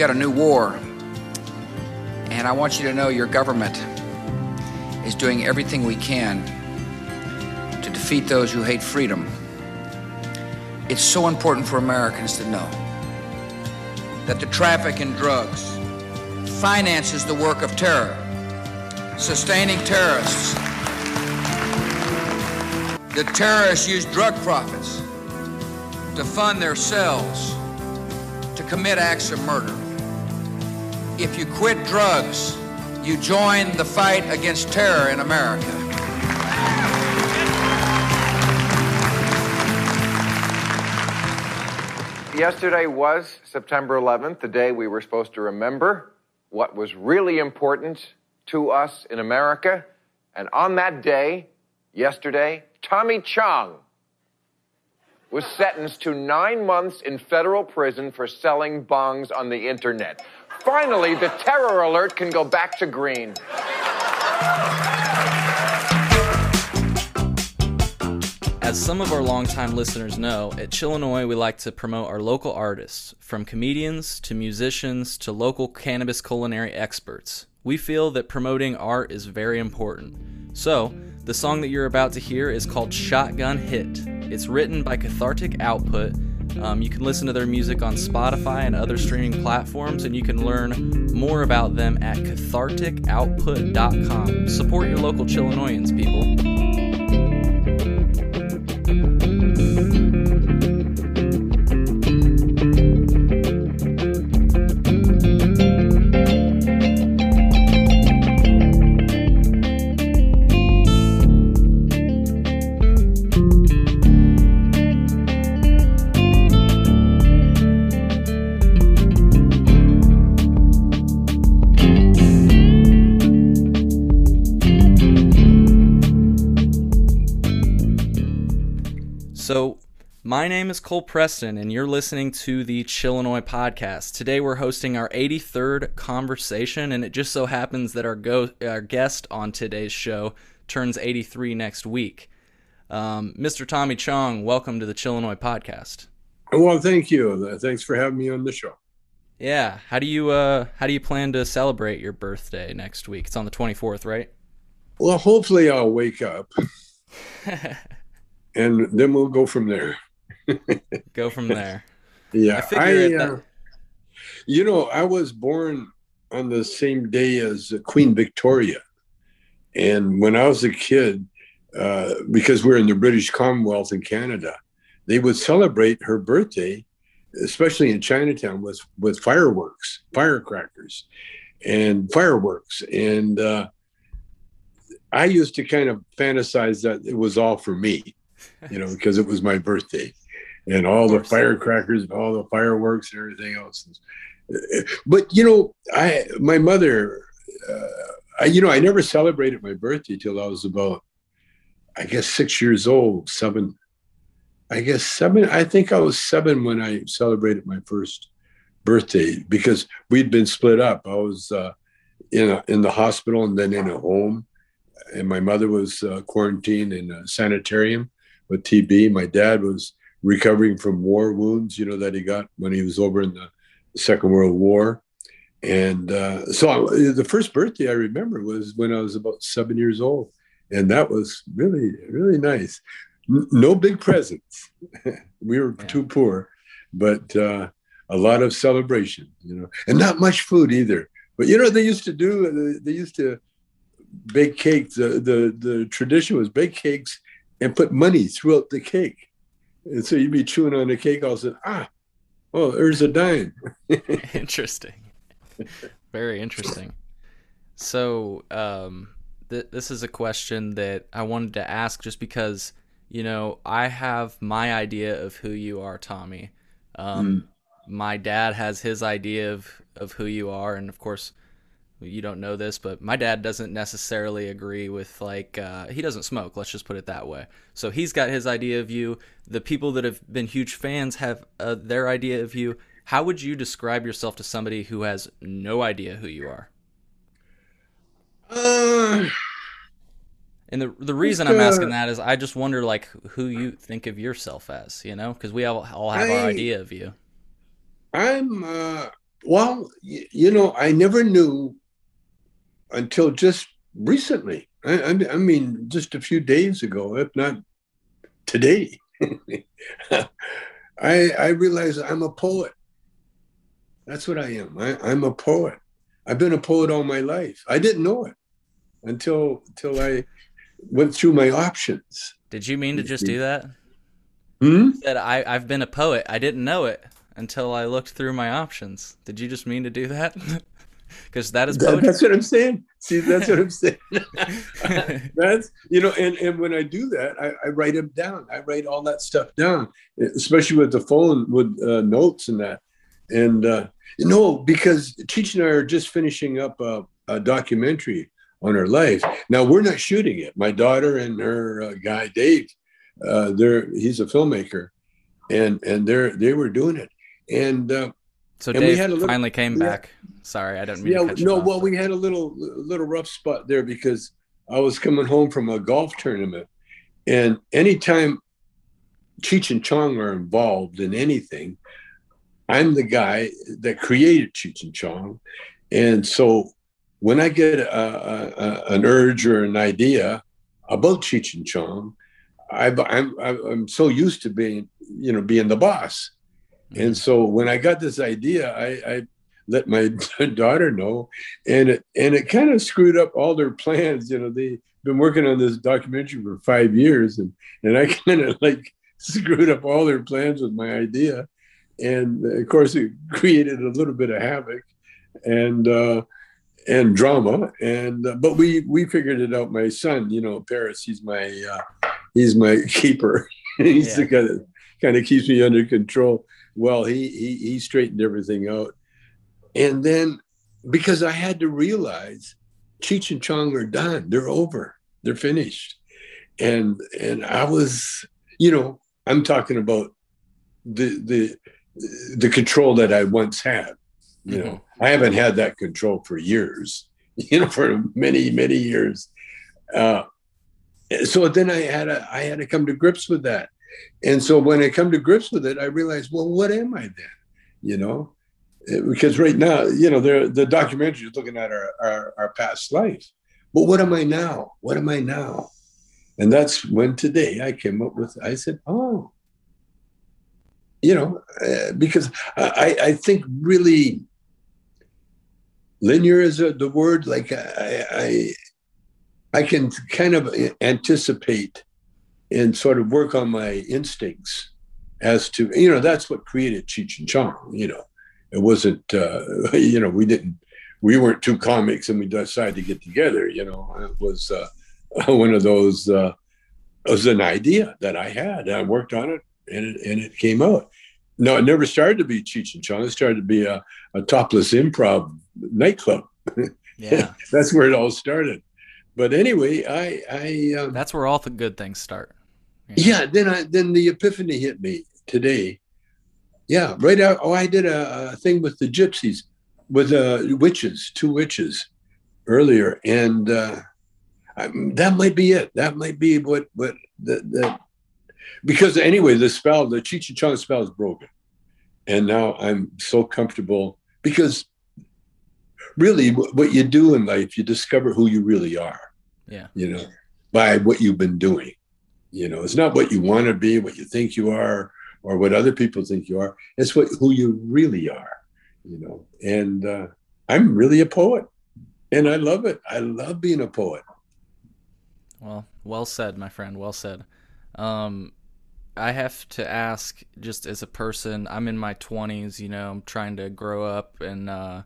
got a new war, and I want you to know your government is doing everything we can to defeat those who hate freedom. It's so important for Americans to know that the traffic in drugs finances the work of terror, sustaining terrorists. The terrorists use drug profits to fund their cells to commit acts of murder. If you quit drugs, you join the fight against terror in America. Yesterday was September 11th, the day we were supposed to remember what was really important to us in America. And on that day, yesterday, Tommy Chong was sentenced to nine months in federal prison for selling bongs on the internet. Finally, the terror alert can go back to green. As some of our longtime listeners know, at Chillinois we like to promote our local artists, from comedians to musicians to local cannabis culinary experts. We feel that promoting art is very important. So, the song that you're about to hear is called Shotgun Hit. It's written by Cathartic Output. Um, you can listen to their music on Spotify and other streaming platforms, and you can learn more about them at catharticoutput.com. Support your local Chillinoisans, people. My name is Cole Preston, and you're listening to the Chillinois podcast. Today, we're hosting our 83rd conversation, and it just so happens that our go our guest on today's show turns 83 next week. Um, Mr. Tommy Chong, welcome to the Chillinois podcast. Well, thank you. Thanks for having me on the show. Yeah, how do you uh, how do you plan to celebrate your birthday next week? It's on the 24th, right? Well, hopefully, I'll wake up. and then we'll go from there. Go from there. Yeah, I, I uh, you know, I was born on the same day as Queen Victoria, and when I was a kid, uh, because we're in the British Commonwealth in Canada, they would celebrate her birthday, especially in Chinatown, with with fireworks, firecrackers, and fireworks, and uh, I used to kind of fantasize that it was all for me you know, because it was my birthday and all the firecrackers and all the fireworks and everything else. But you know, I my mother, uh, I, you know, I never celebrated my birthday till I was about, I guess, six years old, seven. I guess seven. I think I was seven when I celebrated my first birthday because we'd been split up. I was uh, in a, in the hospital and then in a home, and my mother was uh, quarantined in a sanitarium with TB. My dad was recovering from war wounds, you know, that he got when he was over in the Second World War. And uh, so I, the first birthday I remember was when I was about seven years old. And that was really, really nice. N- no big presents. we were yeah. too poor, but uh, a lot of celebration, you know, and not much food either. But you know, they used to do, they used to bake cakes. The, the, the tradition was bake cakes and put money throughout the cake. And so you'd be chewing on the cake, all of a sudden, ah, oh, there's a dime. interesting. Very interesting. So, um, th- this is a question that I wanted to ask just because, you know, I have my idea of who you are, Tommy. Um, mm. My dad has his idea of, of who you are. And of course, you don't know this, but my dad doesn't necessarily agree with like uh, he doesn't smoke. Let's just put it that way. So he's got his idea of you. The people that have been huge fans have uh, their idea of you. How would you describe yourself to somebody who has no idea who you are? Uh, and the the reason I'm asking that is I just wonder like who you think of yourself as, you know, because we all all have I, our idea of you. I'm uh, well, you know, I never knew until just recently. I, I mean, just a few days ago, if not today. I, I realize I'm a poet. That's what I am. I, I'm a poet. I've been a poet all my life. I didn't know it until until I went through my options. Did you mean to just do that? Hmm? That I I've been a poet. I didn't know it until I looked through my options. Did you just mean to do that? Because that is poetry. That's what I'm saying. See, that's what I'm saying. that's you know, and and when I do that, I, I, write them down. I write all that stuff down, especially with the phone with uh, notes and that. And uh, no, because Cheech and I are just finishing up a, a, documentary on her life. Now we're not shooting it. My daughter and her uh, guy Dave, uh, they're he's a filmmaker, and and they're they were doing it. And uh, so and Dave little, finally came back. Sorry, I didn't mean yeah, no. Well, we had a little little rough spot there because I was coming home from a golf tournament, and anytime Cheech and Chong are involved in anything, I'm the guy that created Cheech and Chong, and so when I get a, a, an urge or an idea about Cheech and Chong, I, I'm I'm so used to being you know being the boss and so when I got this idea, I, I let my daughter know, and it and it kind of screwed up all their plans. You know, they've been working on this documentary for five years, and and I kind of like screwed up all their plans with my idea, and of course it created a little bit of havoc, and. uh and drama and uh, but we we figured it out my son you know paris he's my uh, he's my keeper he's yeah. the guy that kind of keeps me under control well, he, he, he straightened everything out. And then because I had to realize Cheech and Chong are done. They're over. They're finished. And and I was, you know, I'm talking about the the the control that I once had. You mm-hmm. know, I haven't had that control for years, you know, for many, many years. Uh, so then I had to I had to come to grips with that. And so when I come to grips with it, I realize, well, what am I then? You know, because right now, you know, the documentary is looking at our, our, our past life. But what am I now? What am I now? And that's when today I came up with, I said, oh, you know, uh, because I, I think really linear is a, the word, like I, I, I can kind of anticipate and sort of work on my instincts as to you know that's what created Cheech and Chong. You know, it wasn't uh, you know we didn't we weren't two comics and we decided to get together. You know, it was uh, one of those. Uh, it was an idea that I had. I worked on it and it, and it came out. No, it never started to be Cheech and Chong. It started to be a, a topless improv nightclub. Yeah, that's where it all started. But anyway, I, I um, that's where all the good things start. Yeah. Then I then the epiphany hit me today. Yeah, right out. Oh, I did a, a thing with the gypsies, with uh, witches, two witches, earlier, and uh, I, that might be it. That might be what what the, the because anyway, the spell, the Cheech and Chong spell is broken, and now I'm so comfortable because really, what you do in life, you discover who you really are. Yeah, you know, by what you've been doing you know, it's not what you want to be, what you think you are, or what other people think you are. It's what who you really are, you know. And uh, I'm really a poet, and I love it. I love being a poet. Well, well said, my friend. Well said. Um, I have to ask, just as a person, I'm in my 20s. You know, I'm trying to grow up and. Uh,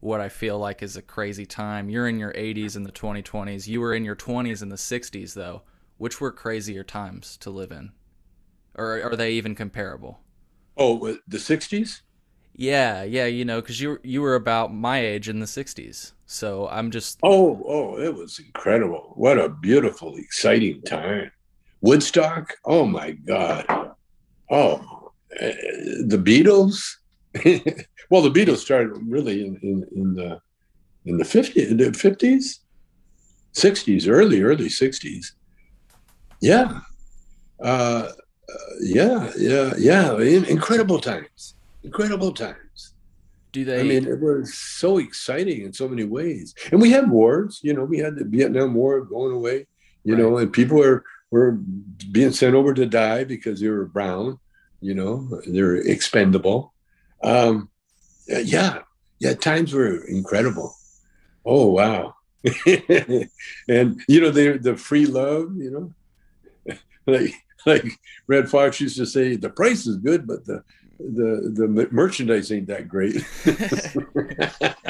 what I feel like is a crazy time. You're in your 80s in the 2020s. You were in your 20s in the 60s, though which were crazier times to live in, or are they even comparable? Oh, the '60s. Yeah, yeah, you know, because you you were about my age in the '60s, so I'm just. Oh, oh, it was incredible! What a beautiful, exciting time. Woodstock. Oh my God. Oh, uh, the Beatles. well, the Beatles started really in, in, in the in the 50s, the 50s, 60s, early early 60s. Yeah. Uh, yeah, yeah, yeah. In, incredible times. Incredible times. Do they? I mean, it was so exciting in so many ways. And we had wars. You know, we had the Vietnam War going away. You right. know, and people were were being sent over to die because they were brown. You know, they're expendable. Um, yeah, yeah. Times were incredible. Oh wow. and you know the the free love, you know, like like Redd Foxx used to say, the price is good, but the the the merchandise ain't that great.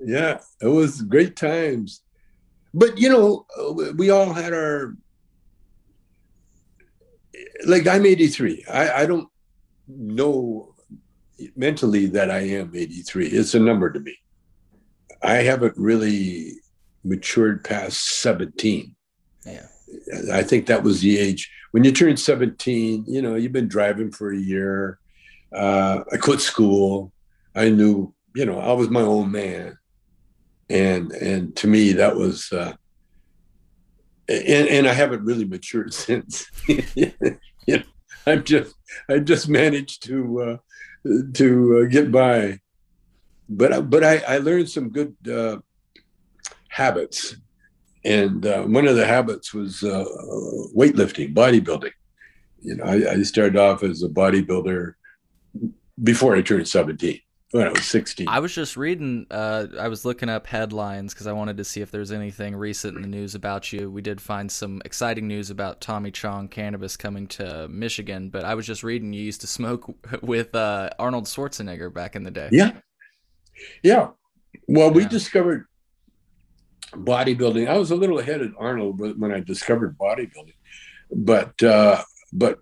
yeah, it was great times, but you know, we all had our like I'm 83. I I don't know mentally that I am 83. It's a number to me. I haven't really matured past 17. Yeah. I think that was the age when you turn 17, you know, you've been driving for a year. Uh, I quit school. I knew, you know, I was my own man. And, and to me, that was, uh, and, and I haven't really matured since. you know, I'm just, I just managed to, uh, to uh, get by. But, but I, I learned some good uh, habits and uh, one of the habits was uh, weightlifting, bodybuilding. You know, I, I, started off as a bodybuilder before I turned 17 when I was 16. I was just reading, uh, I was looking up headlines because I wanted to see if there's anything recent in the news about you. We did find some exciting news about Tommy Chong cannabis coming to Michigan, but I was just reading you used to smoke with uh, Arnold Schwarzenegger back in the day. Yeah. Yeah. Well, yeah. we discovered bodybuilding. I was a little ahead of Arnold when I discovered bodybuilding, but uh, but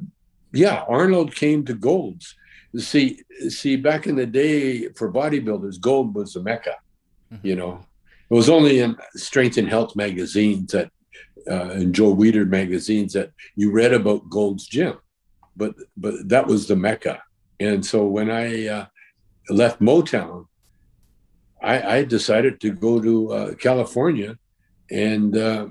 yeah, Arnold came to Golds. See, see, back in the day for bodybuilders, Gold was the mecca. Mm-hmm. You know, it was only in Strength and Health magazines that uh, and Joe Weider magazines that you read about Gold's Gym, but but that was the mecca. And so when I uh, left Motown, I, I decided to go to uh, California and uh,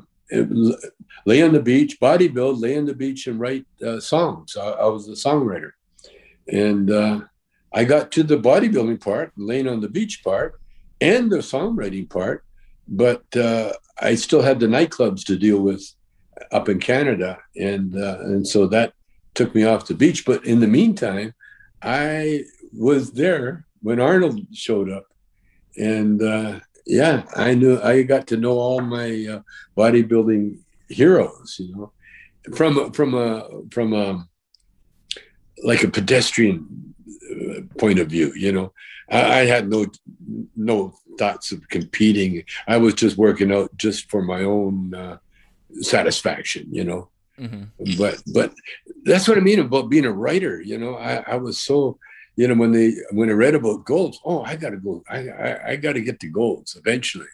lay on the beach, bodybuild, lay on the beach and write uh, songs. I, I, was a songwriter. And uh, I got to the bodybuilding part, laying on the beach part, and the songwriting part, but uh, I still had the nightclubs to deal with up in Canada. And, uh, and so that took me off the beach. But in the meantime, I was there when Arnold showed up and uh, yeah, I knew I got to know all my uh, bodybuilding heroes. You know, from from a from a like a pedestrian uh, point of view. You know, I, I had no no thoughts of competing. I was just working out just for my own uh, satisfaction. You know. Mm-hmm. But but that's what I mean about being a writer. You know, I, I was so you know, when they when I read about golds, oh, I got to go, I I, I got to get to golds eventually.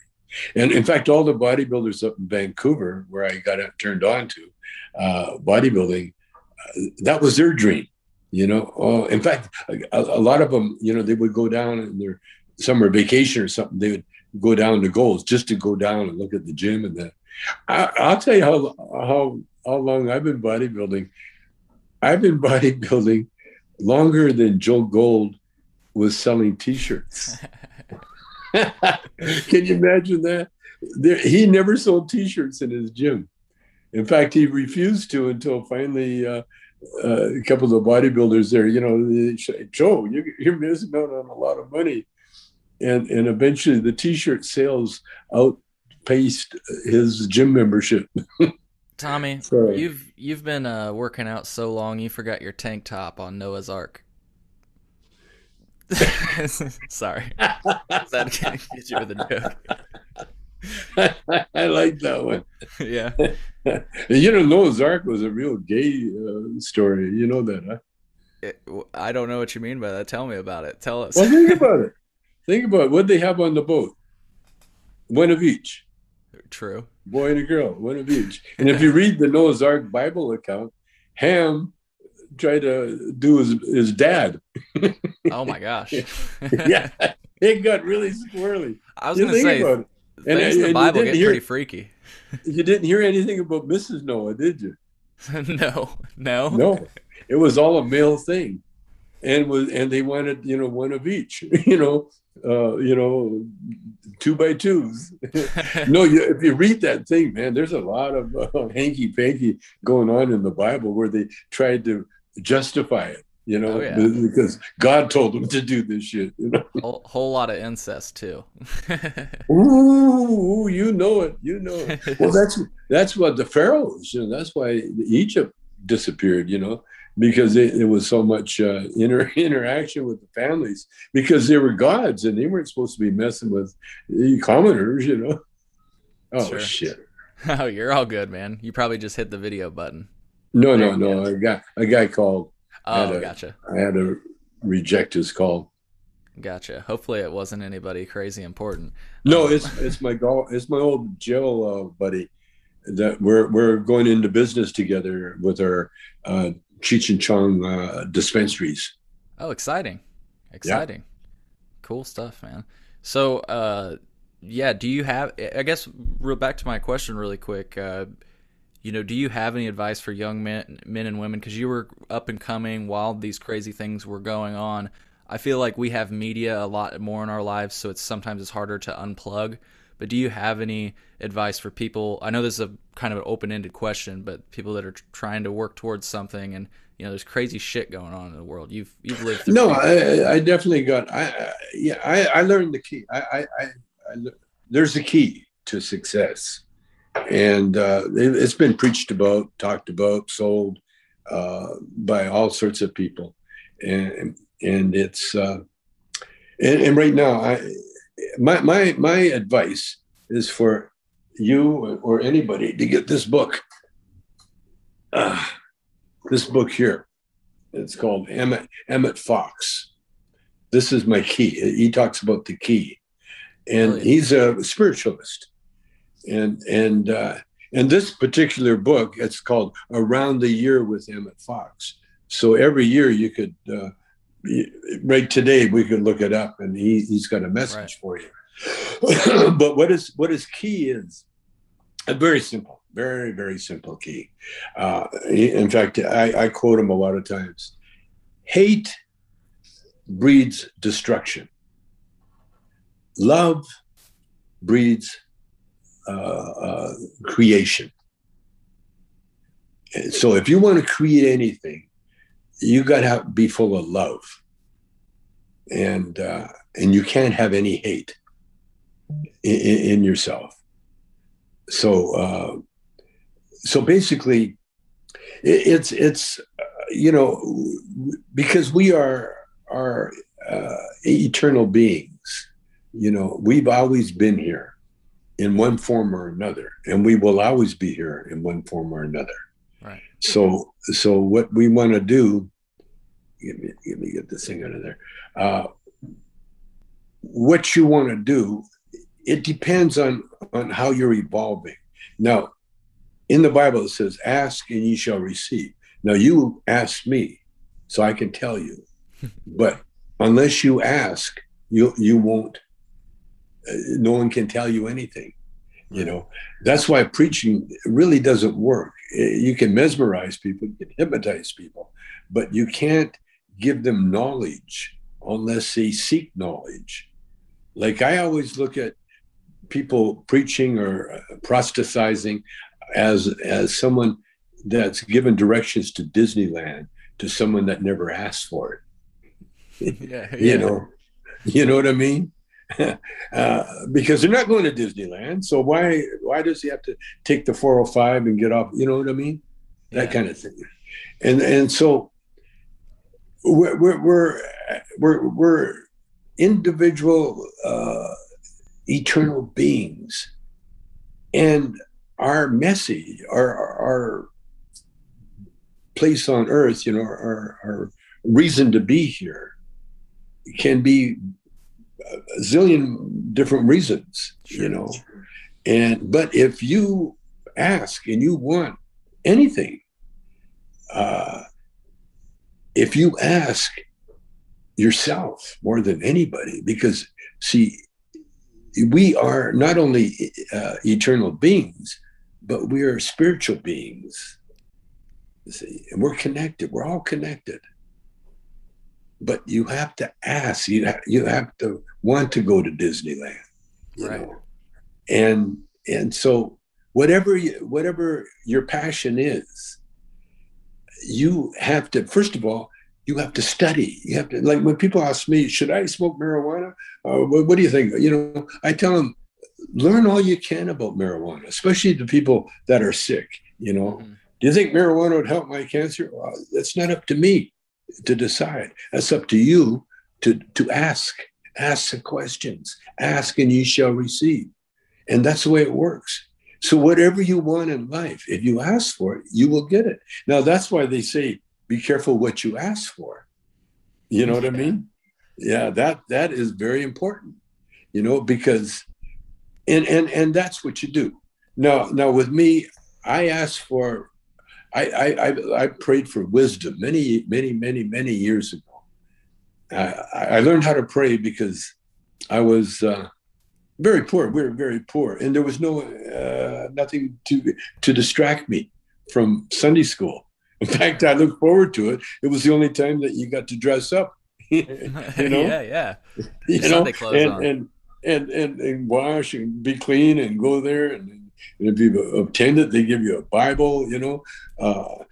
And in fact, all the bodybuilders up in Vancouver, where I got turned on to uh, bodybuilding, uh, that was their dream. You know, oh, in fact, a, a, lot of them, you know, they would go down in their summer vacation or something. They would go down to Golds just to go down and look at the gym and that. I, will tell you how how how long I've been bodybuilding. I've been bodybuilding longer than Joe Gold was selling T-shirts. Can you imagine that? There, he never sold T-shirts in his gym. In fact, he refused to until finally uh, uh, a couple of the bodybuilders there, you know, say, Joe, you, you're missing out on a lot of money. And, and eventually the T-shirt sales outpaced his gym membership. Tommy, Sorry. you've you've been uh, working out so long you forgot your tank top on Noah's Ark. Sorry, that can't get you with a joke. I, like that one. Yeah. you know, Noah's Ark was a real gay uh, story. You know that, huh? It, I don't know what you mean by that. Tell me about it. Tell us. Well, think about it. Think about what they have on the boat. One of each. True. Boy and a girl, one of each. And if you read the Noah's Ark Bible account, Ham tried to do his, his dad. oh my gosh. yeah. It got really squirrely. I was going to say, and, and, the and Bible get hear, pretty freaky. You didn't hear anything about Mrs. Noah, did you? no, no, no. It was all a male thing, and was and they wanted you know one of each you know uh you know two by twos no you, if you read that thing man there's a lot of uh, hanky panky going on in the bible where they tried to justify it you know, oh, yeah. because God told them to do this shit. You know, whole, whole lot of incest too. ooh, you know it, you know it. Well, that's that's what the pharaohs. You know, that's why Egypt disappeared. You know, because it, it was so much uh, inter, interaction with the families because they were gods and they weren't supposed to be messing with commoners. You know. Oh sure. shit. Oh, you're all good, man. You probably just hit the video button. No, there no, no. A guy, a guy called Oh, I gotcha. I had to reject his call. Gotcha. Hopefully, it wasn't anybody crazy important. No, um, it's it's my golf. It's my old jail uh, buddy. That we're we're going into business together with our uh, Cheech and Chong uh, dispensaries. Oh, exciting! Exciting. Yeah. Cool stuff, man. So, uh, yeah. Do you have? I guess real back to my question, really quick. Uh, you know, do you have any advice for young men, men and women? Because you were up and coming while these crazy things were going on. I feel like we have media a lot more in our lives, so it's sometimes it's harder to unplug. But do you have any advice for people? I know this is a kind of an open-ended question, but people that are trying to work towards something, and you know, there's crazy shit going on in the world. You've you've lived. no, I, I, definitely got. I, I yeah, I, I learned the key. I, I, there's a key to success and uh, it, has been preached about, talked about, sold uh, by all sorts of people, and and it's uh, and, and right now, I my my my advice is for you or anybody to get this book. Uh, this book here, it's called Emmet Emmet Fox. This is my key. He talks about the key, and he's a spiritualist and and uh, and this particular book it's called around the year with emmet fox so every year you could uh, right today we could look it up and he, he's got a message right. for you but what is what is key is a very simple very very simple key. Uh, in fact I, I quote him a lot of times. Hate breeds destruction. Love breeds uh, uh, creation. so if you want to create anything, you got to be full of love, and uh, and you can't have any hate in, in yourself. So uh, so basically, it, it's it's you know because we are are uh, eternal beings. You know, we've always been here in one form or another, and we will always be here in one form or another. Right. So, so what we want to do, let me, let me get this thing out of there. Uh, what you want to do, it depends on on how you're evolving. Now, in the Bible it says, "Ask and ye shall receive." Now you ask me, so I can tell you, but unless you ask, you you won't uh, no one can tell you anything you know? That's why preaching really doesn't work. You can mesmerize people you can hypnotize people but you can't give them knowledge unless they seek knowledge. Like i always look at people preaching or uh, proselytizing as as someone that's given directions to disneyland to someone that never asked for it yeah, yeah. you know you know what i mean uh, because they're not going to Disneyland. So why why does he have to take the 405 and get off? You know what I mean? That yeah. kind of thing. And and so we're we're we're we're, we're individual uh, eternal beings, and our message, our our place on earth, you know, our, our reason to be here can be a zillion different reasons, sure. you know. And but if you ask and you want anything, uh, if you ask yourself more than anybody, because see, we are not only uh, eternal beings, but we are spiritual beings. See, and we're connected. We're all connected. but you have to ask. You have, you have to want to go to Disneyland, right? Know? And and so whatever you, whatever your passion is, you have to first of all you have to study. You have to like when people ask me, should I smoke marijuana? Uh, what, what do you think? You know, I tell them learn all you can about marijuana, especially the people that are sick. You know, mm-hmm. do you think marijuana would help my cancer? Well, that's not up to me to decide. That's up to you to to ask. Ask the questions. Ask and you shall receive. And that's the way it works. So whatever you want in life, if you ask for it, you will get it. Now that's why they say be careful what you ask for. You know what I mean? Yeah, that that is very important. You know, because and and and that's what you do. Now now with me, I asked for I I I, prayed for wisdom many many many many years ago. I, I learned how to pray because I was uh, very poor. We were very poor, and there was no uh, nothing to to distract me from Sunday school. In fact, I look forward to it. It was the only time that you got to dress up. you know, yeah, yeah. You know, and, and, and and and wash and be clean and go there and, and if you obtained it, they give you a Bible. You know, uh,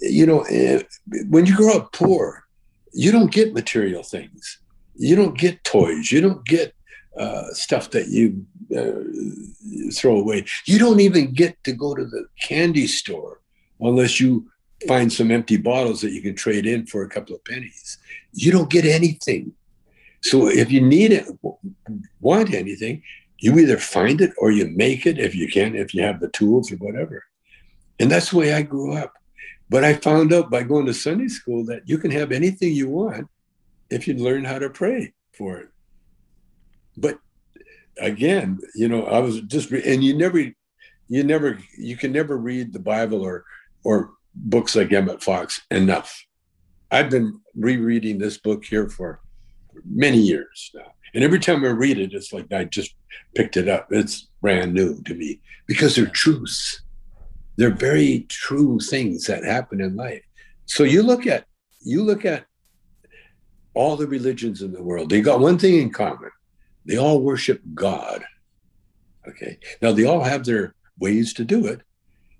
you know, eh, when you grow up poor, you don't get material things. You don't get toys. You don't get uh, stuff that you uh, throw away. You don't even get to go to the candy store unless you find some empty bottles that you can trade in for a couple of pennies. You don't get anything. So if you need it, want anything, you either find it or you make it if you can, if you have the tools or whatever. And that's the way I grew up. But I found out by going to Sunday school that you can have anything you want if you learn how to pray for it. But again, you know, I was just, and you never, you never, you can never read the Bible or, or books like Emmet Fox enough. I've been rereading this book here for many years now. And every time I read it, it's like I just picked it up. It's brand new to me because they're truths. They're very true things that happen in life. So you look at you look at all the religions in the world. They got one thing in common. They all worship God. Okay. Now they all have their ways to do it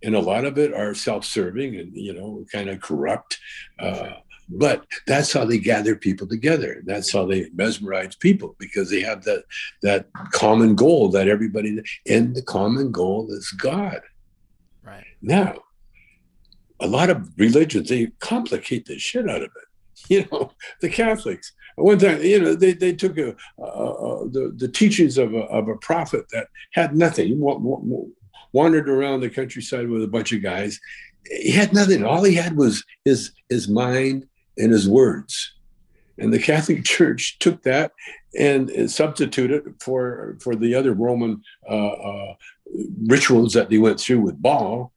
and a lot of it are self-serving and you know kind of corrupt uh, but that's how they gather people together. That's how they mesmerize people because they have that that common goal that everybody and the common goal is god. Right. Now a lot of religions they complicate the shit out of it. You know the catholics one time you know they, they took a, the, the teachings of a, of a prophet that had nothing wandered around the countryside with a bunch of guys. He had nothing. All he had was his his mind and his words. And the Catholic Church took that and substituted for for the other Roman uh, uh, rituals that they went through with Baal,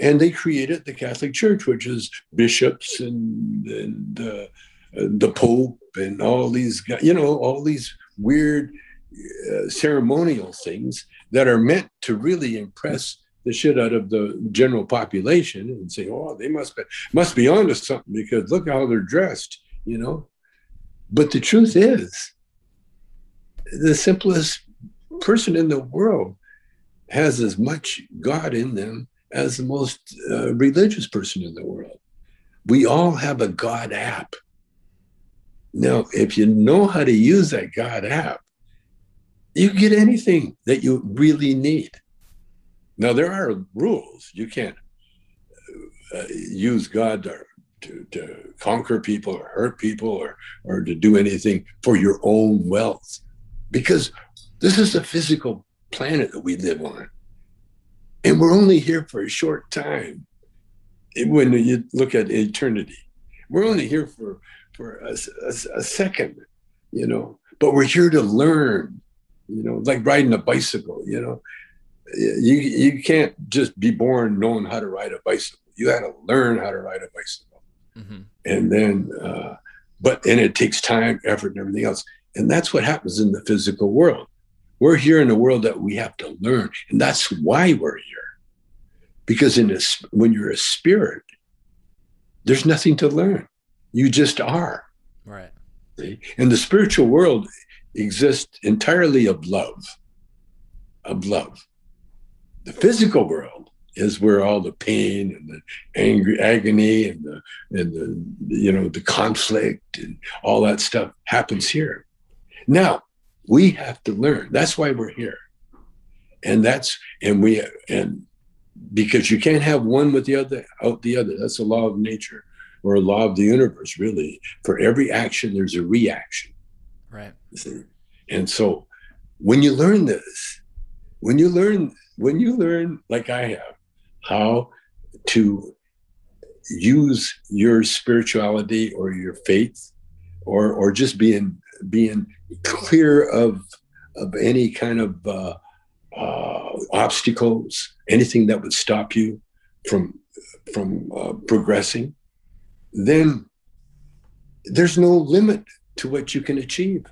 and they created the Catholic Church, which is bishops and, and uh, the Pope and all these, you know, all these weird uh, ceremonial things that are meant to really impress the shit out of the general population and say, "Oh, they must be must be onto something because look how they're dressed," you know. But the truth is, the simplest person in the world has as much God in them as the most uh, religious person in the world. We all have a God app. Now, if you know how to use that God app, you get anything that you really need. Now, there are rules. You can't uh, use God to, to, to, conquer people or hurt people or, or to do anything for your own wealth because this is a physical planet that we live on. And we're only here for a short time when you look at eternity. We're only here for, for a, a, a second, you know, but we're here to learn you know, like riding a bicycle, you know. You you can't just be born knowing how to ride a bicycle. You got to learn how to ride a bicycle. Mm-hmm. And then uh, but and it takes time, effort, and everything else. And that's what happens in the physical world. We're here in a world that we have to learn, and that's why we're here. Because in this, when you're a spirit, there's nothing to learn. You just are. Right. And the spiritual world exists entirely of love, of love. The physical world is where all the pain and the angry agony and the and the you know the conflict and all that stuff happens here. Now we have to learn. That's why we're here, and that's and we and because you can't have one with the other out the other. That's a law of nature or a law of the universe, really. For every action, there's a reaction. Right. And so when you learn this, when you learn, when you learn, like I have, how to use your spirituality or your faith or or just being being clear of of any kind of uh, uh, obstacles, anything that would stop you from from uh, progressing, then there's no limit to what you can achieve.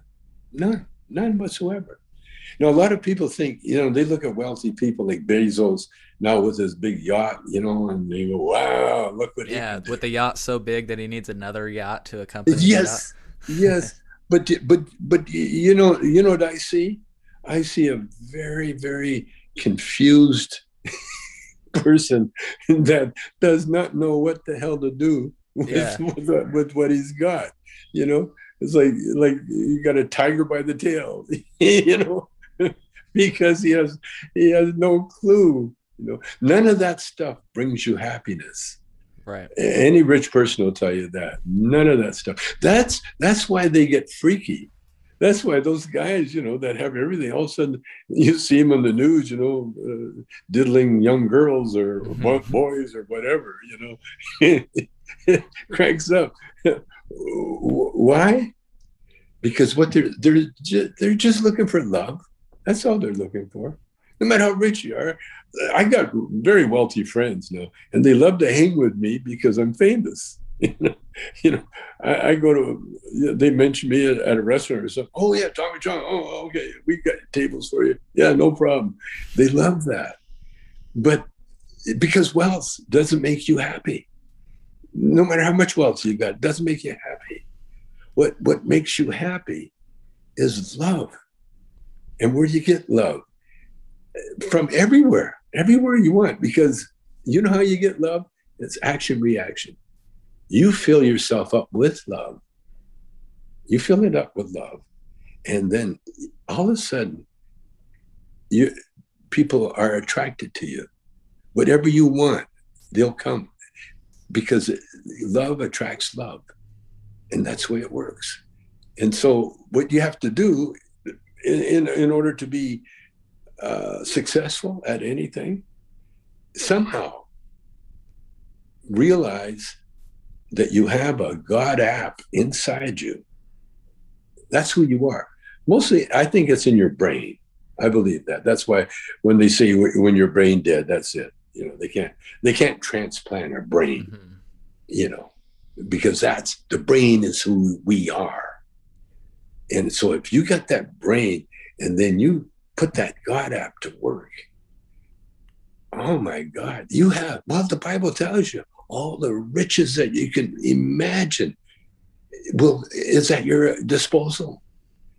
None, none whatsoever. Now, a lot of people think, you know, they look at wealthy people like Bezos now with his big yacht, you know, and they go, wow, look what yeah, with the yacht so big that he needs another yacht to accompany. Yes, yes, but but but you know, you know what I see? I see a very very confused person that does not know what the hell to do with, yeah. with, with what he's got. You know, it's like like you got a tiger by the tail. you know, because he has he has no clue. You know, none of that stuff brings you happiness. Right. Any rich person will tell you that. None of that stuff. That's that's why they get freaky. That's why those guys, you know, that have everything, all of a sudden you see them on the news, you know, uh, diddling young girls or mm-hmm. boys or whatever, you know, cranks up. Why? Because what they're they're just, they're just looking for love. That's all they're looking for. No matter how rich you are, I got very wealthy friends now, and they love to hang with me because I'm famous. you know, I, I, go to, they mention me at, at, a restaurant or something. Oh, yeah, Tommy Chong. Oh, okay. We got tables for you. Yeah, no problem. They love that. But because wealth doesn't make you happy no matter how much wealth you got, doesn't make you happy. What what makes you happy is love. And where do you get love? From everywhere, everywhere you want, because you know how you get love? It's action reaction. You fill yourself up with love. You fill it up with love. And then all of a sudden, you people are attracted to you. Whatever you want, they'll come because love attracts love. And that's the way it works. And so, what you have to do in, in, in order to be uh, successful at anything, somehow realize that you have a God app inside you. That's who you are. Mostly, I think it's in your brain. I believe that. That's why when they say when your brain dead, that's it. You know, they can't they can't transplant our brain. Mm-hmm. You know, because that's the brain is who we are. And so if you got that brain and then you put that God app to work, oh my God, you have well, the Bible tells you all the riches that you can imagine will is at your disposal.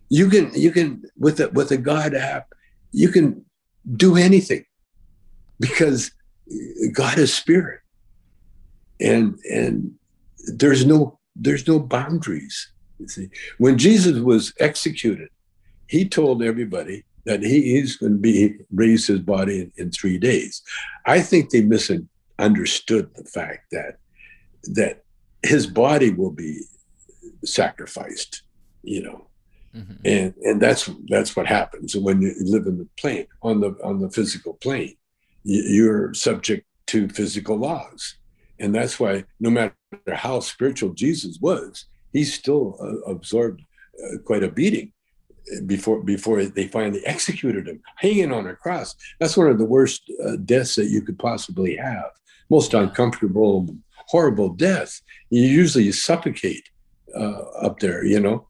You can you can with a with a God app, you can do anything because God is spirit. And and there's no there's no boundaries. You see, when Jesus was executed, he told everybody that he is going to be raise his body in, in three days. I think they misunderstood the fact that that his body will be sacrificed. You know, Mm-hmm. and and that's that's what happens when you live in the plane on the on the physical plane you're subject to physical laws. And that's why, no matter how spiritual Jesus was, he still uh, absorbed uh, quite a beating before before they finally executed him, hanging on a cross. That's one of the worst uh, deaths that you could possibly have. Most uncomfortable, horrible death. You usually suffocate uh, up there, you know.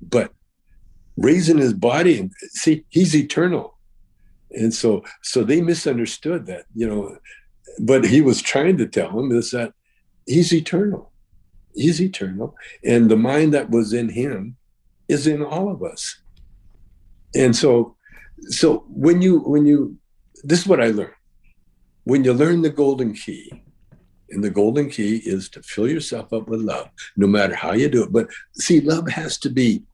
But raising his body and see, he's eternal and so so they misunderstood that you know but he was trying to tell them is that he's eternal He's eternal. And the mind that was in him is in all of us. And so, so when you, when you, this is what I learned. When you learn the golden key, and the golden key is to fill yourself up with love, no matter how you do it. But see, love has to be,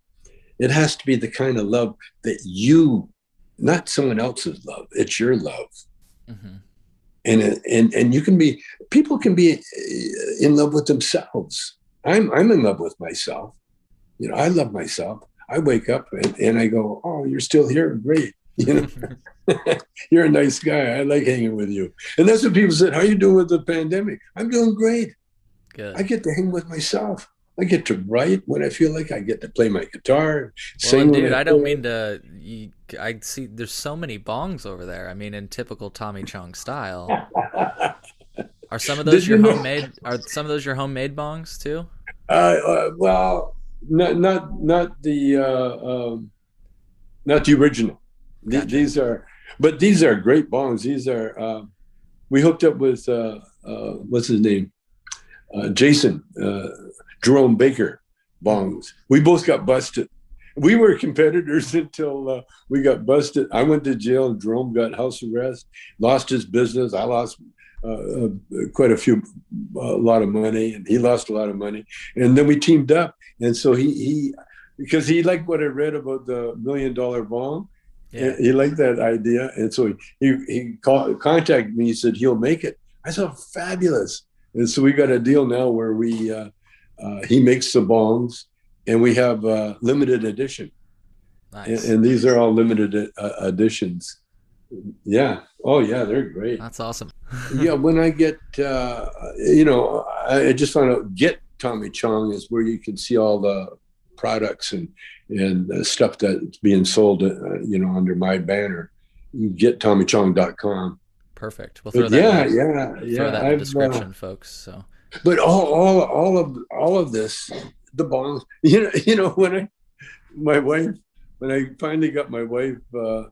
it has to be the kind of love that you, not someone else's love, it's your love. Mm-hmm. And, and, and you can be, people can be in love with themselves. I'm, I'm in love with myself. You know, I love myself. I wake up and, and I go, Oh, you're still here. Great. You know, you're a nice guy. I like hanging with you. And that's what people said. How you doing with the pandemic? I'm doing great. Good. I get to hang with myself. I get to write when I feel like I get to play my guitar. Well, dude, I, I, don't mean to. You, I see. There's so many bongs over there. I mean, in typical Tommy Chong style. are some of those Did your you homemade? Are some of those your homemade bongs too? Uh, uh well, not not not the uh, um, not the original. Gotcha. These are, but these are great bongs. These are. Uh, we hooked up with uh, uh, what's his name, uh, Jason uh, Jerome Baker bongs. We both got busted. We were competitors until uh, we got busted. I went to jail. and Jerome got house arrest, lost his business. I lost uh, quite a few, a lot of money, and he lost a lot of money. And then we teamed up, and so he he because he liked what I read about the million dollar bong. Yeah. He liked that idea, and so he he called, contacted me. He said he'll make it. I said fabulous, and so we got a deal now where we uh, uh, he makes the bongs, and we have uh, limited edition, nice. and, and, these are all limited uh, editions. Yeah. Oh yeah, they're great. That's awesome. yeah. When I get, uh, you know, I just want to get Tommy Chong is where you can see all the products and and stuff that's being sold, uh, you know, under my banner. You get TommyChong.com. Perfect. We'll throw that. Yeah, in, yeah, yeah. Throw that in the uh, description, uh, folks. So. But all, all, all of, all of this, the bongs. You know, you know when I, my wife, when I finally got my wife, uh,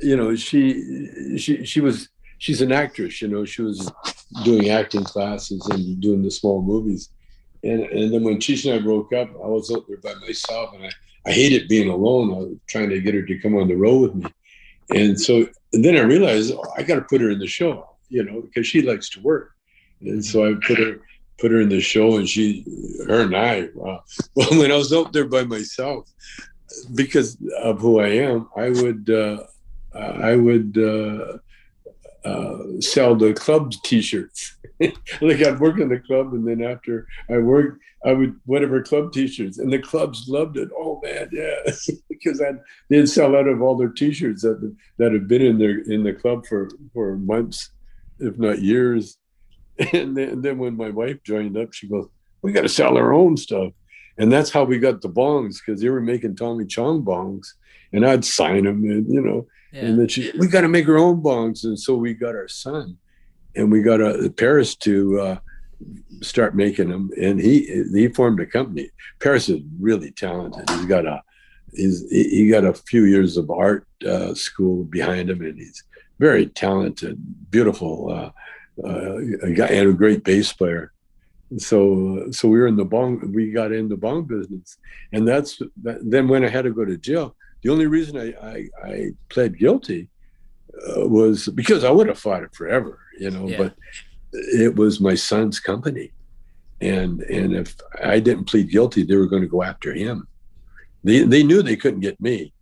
you know, she, she, she was, she's an actress. You know, she was doing acting classes and doing the small movies. And, and then when Tisha and I broke up, I was out there by myself and I, I hated being alone. I was trying to get her to come on the road with me. And so and then I realized oh, I got to put her in the show, you know, because she likes to work. And so I put her put her in the show, and she, her and I, wow. Well, when I was out there by myself, because of who I am, I would uh, I would uh, uh, sell the club T-shirts. like I'd work in the club, and then after I worked, I would whatever club T-shirts, and the clubs loved it. Oh man, yeah, because I they'd sell out of all their T-shirts that that have been in their in the club for for months, if not years. And then, and then when my wife joined up, she goes, "We got to sell our own stuff," and that's how we got the bongs because they were making Tommy Chong bongs, and I'd sign them, and you know. Yeah. And then she, we got to make our own bongs, and so we got our son and we got a Paris to uh, start making them. And he he formed a company. Paris is really talented. He's got a he's he got a few years of art uh, school behind him, and he's very talented, beautiful uh, uh, a guy and a great bass player. So so we were in the bong. We got in the bong business, and that's that, then when I had to go to jail. The only reason I I, I pled guilty uh, was because I would have fought it forever you know, yeah. but it was my son's company. And and if I didn't plead guilty, they were going to go after him. They they knew they couldn't get me,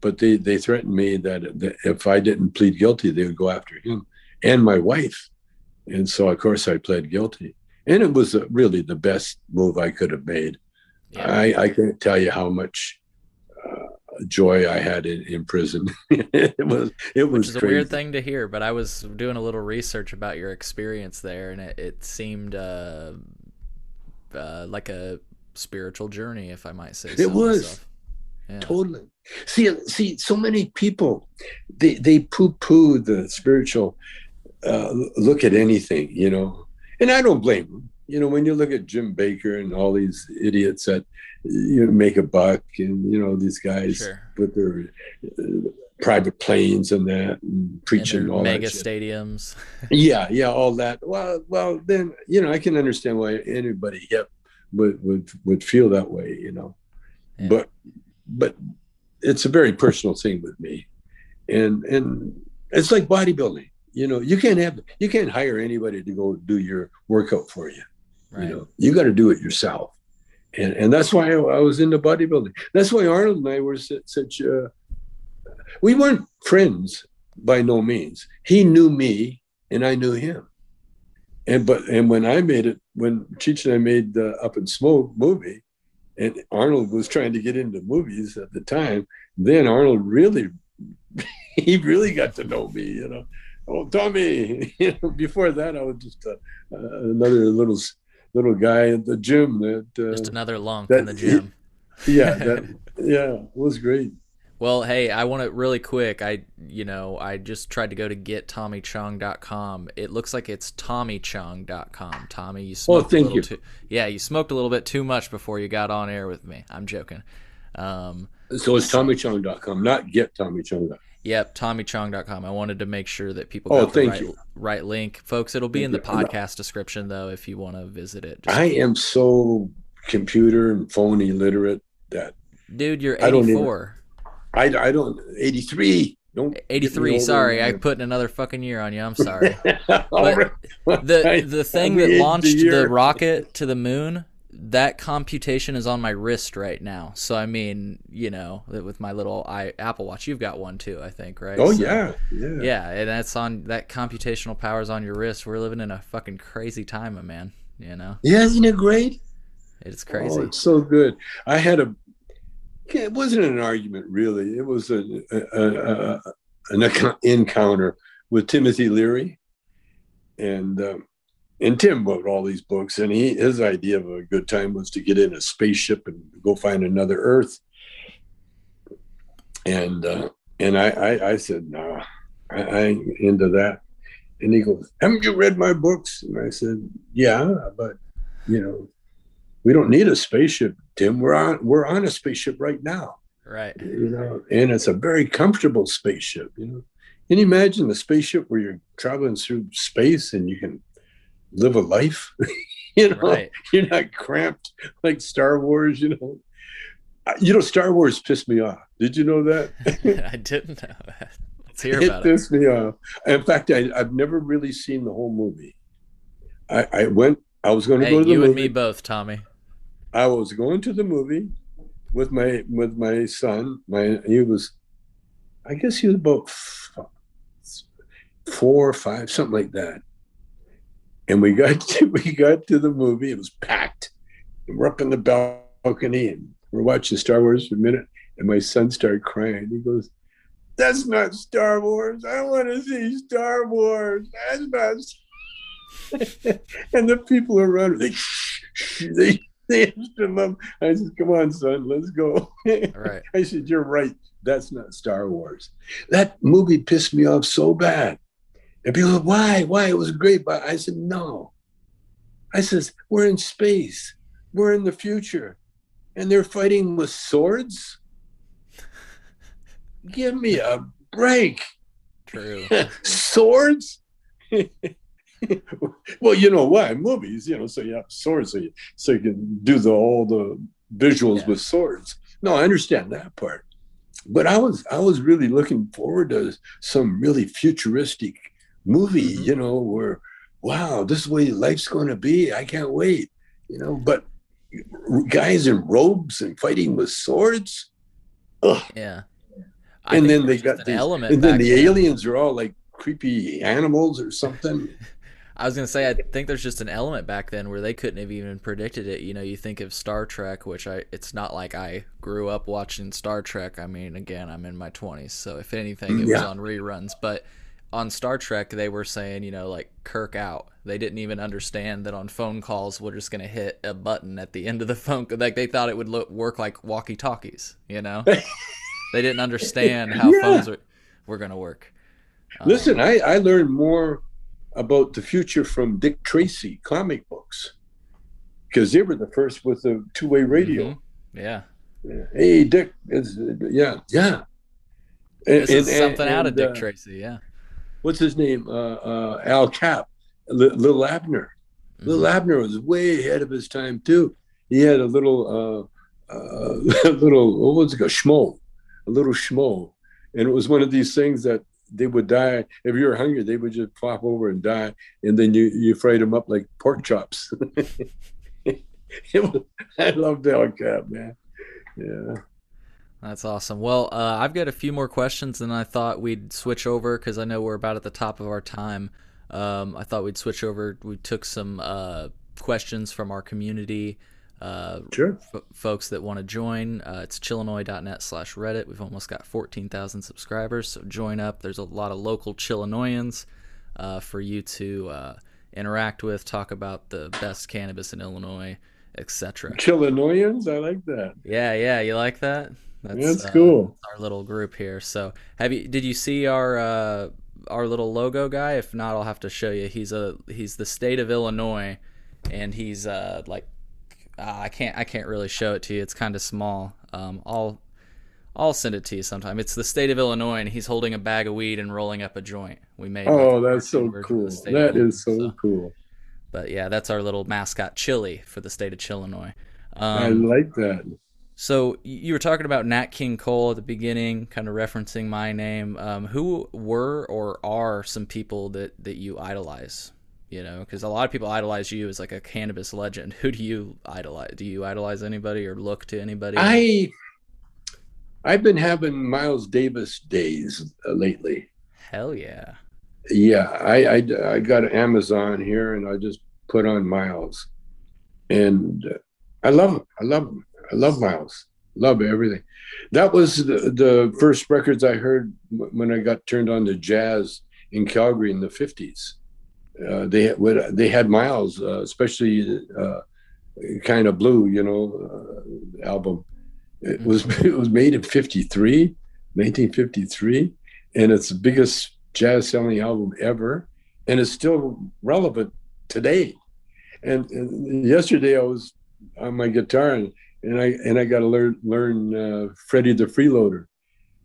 but they they threatened me that, that if I didn't plead guilty, they would go after him and my wife. And so of course I pled guilty. And it was really the best move I could have made. Yeah. I, I can't tell you how much joy I had in, in prison. it was it was Which is a weird thing to hear, but I was doing a little research about your experience there, and it, it seemed uh, uh, like a spiritual journey, if I might say. So. It was yeah. totally. See, see, so many people they they poo poo the spiritual uh, look at anything, you know, and I don't blame them. You know, when you look at Jim Bakker and all these idiots that you know, make a buck, and you know these guys sure. with their uh, private planes and that, and preaching and all mega that stadiums. yeah, yeah, all that. Well, well, then you know I can understand why anybody hip would would would feel that way, you know. Yeah. But but it's a very personal thing with me, and and it's like bodybuilding. You know, you can't have you can't hire anybody to go do your workout for you. Right. You know, you got to do it yourself, and and that's why I, I, was into bodybuilding. That's why Arnold and I were such. such uh, we weren't friends by no means. He knew me, and I knew him. And but and when I made it, when Cheech and I made the Up in Smoke movie, and Arnold was trying to get into movies at the time, then Arnold really, he really got to know me, you know. Oh, Tommy! You know, before that, I was just uh, uh, another little little guy at the gym. That uh, just another lunk that, in the gym. yeah, that, yeah, was great. Well, hey, I want it really quick. I, you know, I just tried to go to gettommychong.com. It looks like it's tommychong.com. Tommy, you smoked oh, thank a little you. too. Yeah, you smoked a little bit too much before you got on air with me. I'm joking. Um, so it's tommychong.com, not gettommychong.com. Yep, tommychong.com. I wanted to make sure that people oh, got oh, the right, you. right link. Folks, it'll be thank in the podcast description though if you want to visit it. Just I am so computer and phone illiterate that Dude, you're 84. I, I don't 83 don't 83 sorry i put another fucking year on you i'm sorry but the the thing that launched the rocket to the moon that computation is on my wrist right now. So i mean you know with my little i apple watch you've got one too i think right? Oh so, yeah yeah. yeah and that's on that computational power is on your wrist. We're living in a fucking crazy time man you know? Yeah isn't it great? It's crazy. Oh, it's so good. I had a it wasn't an argument really. It was a, a, a, an encounter with Timothy Leary, and um, and Tim wrote all these books, and he his idea of a good time was to get in a spaceship and go find another Earth. And uh, and I, I, I said no, I, I ain't into that. And he goes, "Haven't you read my books?" And I said, "Yeah, but you know, we don't need a spaceship, Tim. We're on we're on a spaceship right now. Right. You know, and it's a very comfortable spaceship, you know. Can you imagine a spaceship where you're traveling through space and you can live a life? you know, right. you're not cramped like Star Wars, you know. You know, Star Wars pissed me off. Did you know that? I didn't know that. Let's hear it about it. pissed me off. In fact, I, have never really seen the whole movie. I, I went. I was going to hey, go to the movie. you movie. and me both, Tommy. I was going to the movie with my with my son. My he was, I guess he was about four or five, something like that. And we got to, we got to the movie. It was packed. And we're up in the balcony and we're watching Star Wars for a minute. And my son started crying. He goes, "That's not Star Wars. I want to see Star Wars. That's not." and the people around they they they love. I said, "Come on, son, let's go." Right. I said, "You're right. That's not Star Wars." That movie pissed me off so bad. And people, said, why? Why? It was great, but I said, "No." I says, "We're in space. We're in the future, and they're fighting with swords." Give me a break. True. swords. well, you know why movies, you know, so you have swords, so you, so you can do the all the visuals yeah. with swords. No, I understand that part, but I was I was really looking forward to some really futuristic movie, mm-hmm. you know, where wow, this is the way life's going to be. I can't wait, you know. But guys in robes and fighting with swords, ugh. yeah. I and then they got the element, and then the then. aliens are all like creepy animals or something. I was gonna say I think there's just an element back then where they couldn't have even predicted it. You know, you think of Star Trek, which I it's not like I grew up watching Star Trek. I mean, again, I'm in my 20s, so if anything, it yeah. was on reruns. But on Star Trek, they were saying, you know, like Kirk out. They didn't even understand that on phone calls we're just gonna hit a button at the end of the phone. Like they thought it would look, work like walkie talkies. You know, they didn't understand how yeah. phones were, were gonna work. Listen, um, I I learned more about the future from Dick Tracy comic books because they were the first with the two way radio. Mm-hmm. Yeah. Hey, Dick. Is, yeah. Yeah. And, this is and, something and, out of Dick uh, Tracy. Yeah. What's his name? Uh, uh, Al Capp, L- Little Abner. Mm-hmm. Little Abner was way ahead of his time too. he had a little uh, uh, a little what was it a shmoo, a little shmoo, and it was one of these things that they would die if you were hungry. They would just flop over and die, and then you you fried them up like pork chops. I love Al Capp, man. Yeah. That's awesome. Well, uh, I've got a few more questions, and I thought we'd switch over because I know we're about at the top of our time. Um, I thought we'd switch over. We took some uh, questions from our community. Uh, sure. F- folks that want to join, uh, it's chillinois.net slash Reddit. We've almost got 14,000 subscribers, so join up. There's a lot of local Chillinoisans uh, for you to uh, interact with, talk about the best cannabis in Illinois, etc. Chillinoisans, I like that. Yeah, yeah, you like that? That's, That's cool. Uh, our little group here. So, have you? Did you see our uh, our little logo guy? If not, I'll have to show you. He's a he's the state of Illinois, and he's uh like uh, I can't I can't really show it to you. It's kind of small. Um, I'll I'll send it to you sometime. It's the state of Illinois, and he's holding a bag of weed and rolling up a joint. We made. Oh, that's so cool. That is so, so, cool. But yeah, that's our little mascot, Chili, for the state of Illinois. Um, I like that. So you were talking about Nat King Cole at the beginning, kind of referencing my name. Um, who were or are some people that that you idolize? You know, because a lot of people idolize you as like a cannabis legend. Who do you idolize? Do you idolize anybody or look to anybody? I I've been having Miles Davis days uh, lately. Hell yeah. Yeah, I, I I got Amazon here, and I just put on Miles, and uh, I love him. I love him. I love Miles. Love everything. That was the, the first records I heard when I got turned on to jazz in Calgary in the fifties. Uh, they had they had Miles, uh, especially uh, kind of blue, you know, uh, album. It was it was made in 53, 1953, and it's the biggest jazz selling album ever, and it's still relevant today. And, and yesterday I was on my guitar and and I and I got to learn learn uh, Freddie the Freeloader,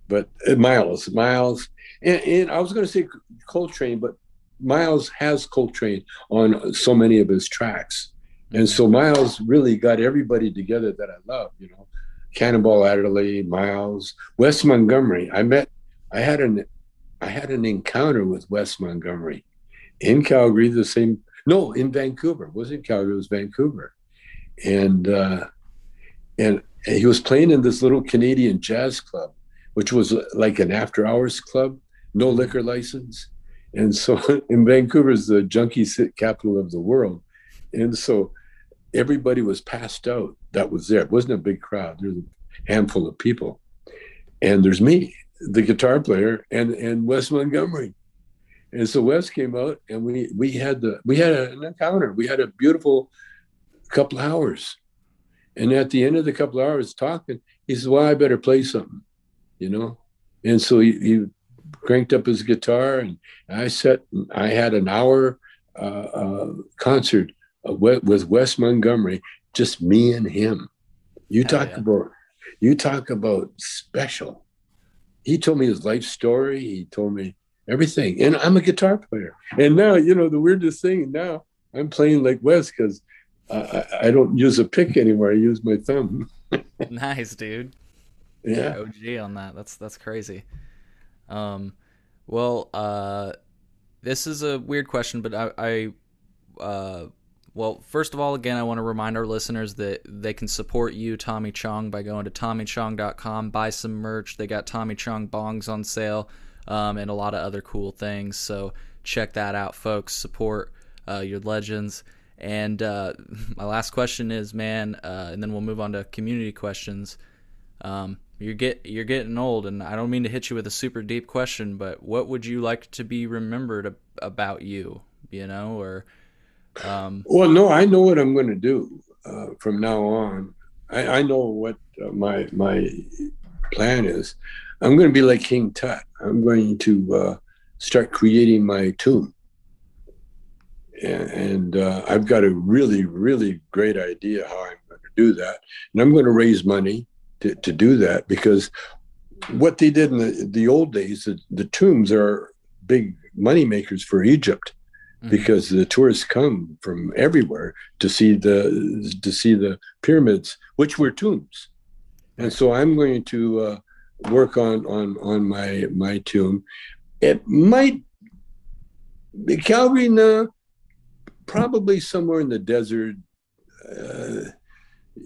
but uh, Miles, Miles, and, and I was going to say Coltrane, but Miles has Coltrane on so many of his tracks, and so Miles really got everybody together that I love. You know, Cannonball Adderley, Miles, Wes Montgomery. I met, I had an, I had an encounter with Wes Montgomery in Calgary. The same, no, in Vancouver. It wasn't Calgary. It was Vancouver, and. uh and he was playing in this little Canadian jazz club, which was like an after hours club, no mm-hmm. liquor license. And so in Vancouver is the junkie capital of the world. And so everybody was passed out that was there. It wasn't a big crowd. There's a handful of people. And there's me, the guitar player, and and Wes Montgomery. And so Wes came out and we we had the we had an encounter. We had a beautiful couple hours. And at the end of the couple of hours talking, he says, Well, I better play something, you know? And so he, he cranked up his guitar and I sat, I had an hour uh, uh, concert with Wes Montgomery, just me and him. You talk yeah. about, you talk about special. He told me his life story. He told me everything. And I'm a guitar player. And now, you know, the weirdest thing now I'm playing like Wes because I, I don't use a pick anymore. I use my thumb. nice, dude. Yeah. OG on that. That's that's crazy. Um, well, uh, this is a weird question, but I, I uh, well, first of all, again, I want to remind our listeners that they can support you, Tommy Chong, by going to TommyChong.com, buy some merch. They got Tommy Chong bongs on sale, um, and a lot of other cool things. So check that out, folks. Support uh, your legends. And uh, my last question is, man, uh, and then we'll move on to community questions. Um, you're get you're getting old, and I don't mean to hit you with a super deep question, but what would you like to be remembered about you? You know, or um, well, no, I know what I'm going to do uh, from now on. I, I know what uh, my my plan is. I'm going to be like King Tut. I'm going to uh, start creating my tomb and, uh, I've got a really, really great idea how I'm going to do that. And I'm going to raise money to, to do that because what they did in the, the old days, the, the tombs are big money makers for Egypt. mm-hmm. because the tourists come from everywhere to see the to see the pyramids, which were tombs. And so I'm going to uh, work on on on my my tomb. It might be Calgary, no, probably somewhere in the desert. Uh,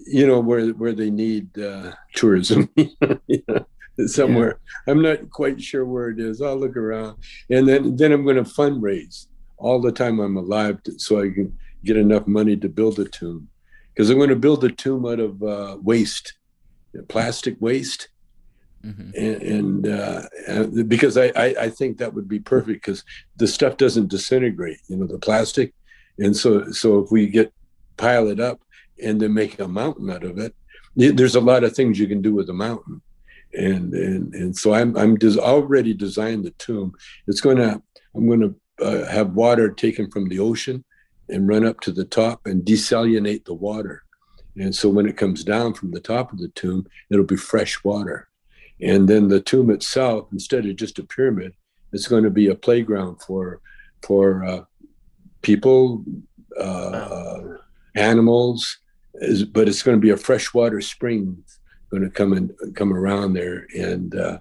you know where where they need uh, tourism. you know, somewhere. Yeah. I'm not quite sure where it is. I'll look around, and then then I'm going to fundraise all the time I'm alive, to, so I can get enough money to build a tomb. Because I'm going to build a tomb out of uh, waste, plastic waste, mm-hmm. and, and uh, because I, I, I think that would be perfect because the stuff doesn't disintegrate, you know, the plastic, and so so if we get pile it up and then make a mountain out of it, there's a lot of things you can do with a mountain and and and so I'm I'm des- already designed the tomb. It's going to I'm going to uh, have water taken from the ocean and run up to the top and desalinate the water. And so when it comes down from the top of the tomb, it'll be fresh water. And then the tomb itself, instead of just a pyramid, it's going to be a playground for for uh, people, uh, wow. animals, but it's going to be a freshwater spring going to come and come around there. And uh,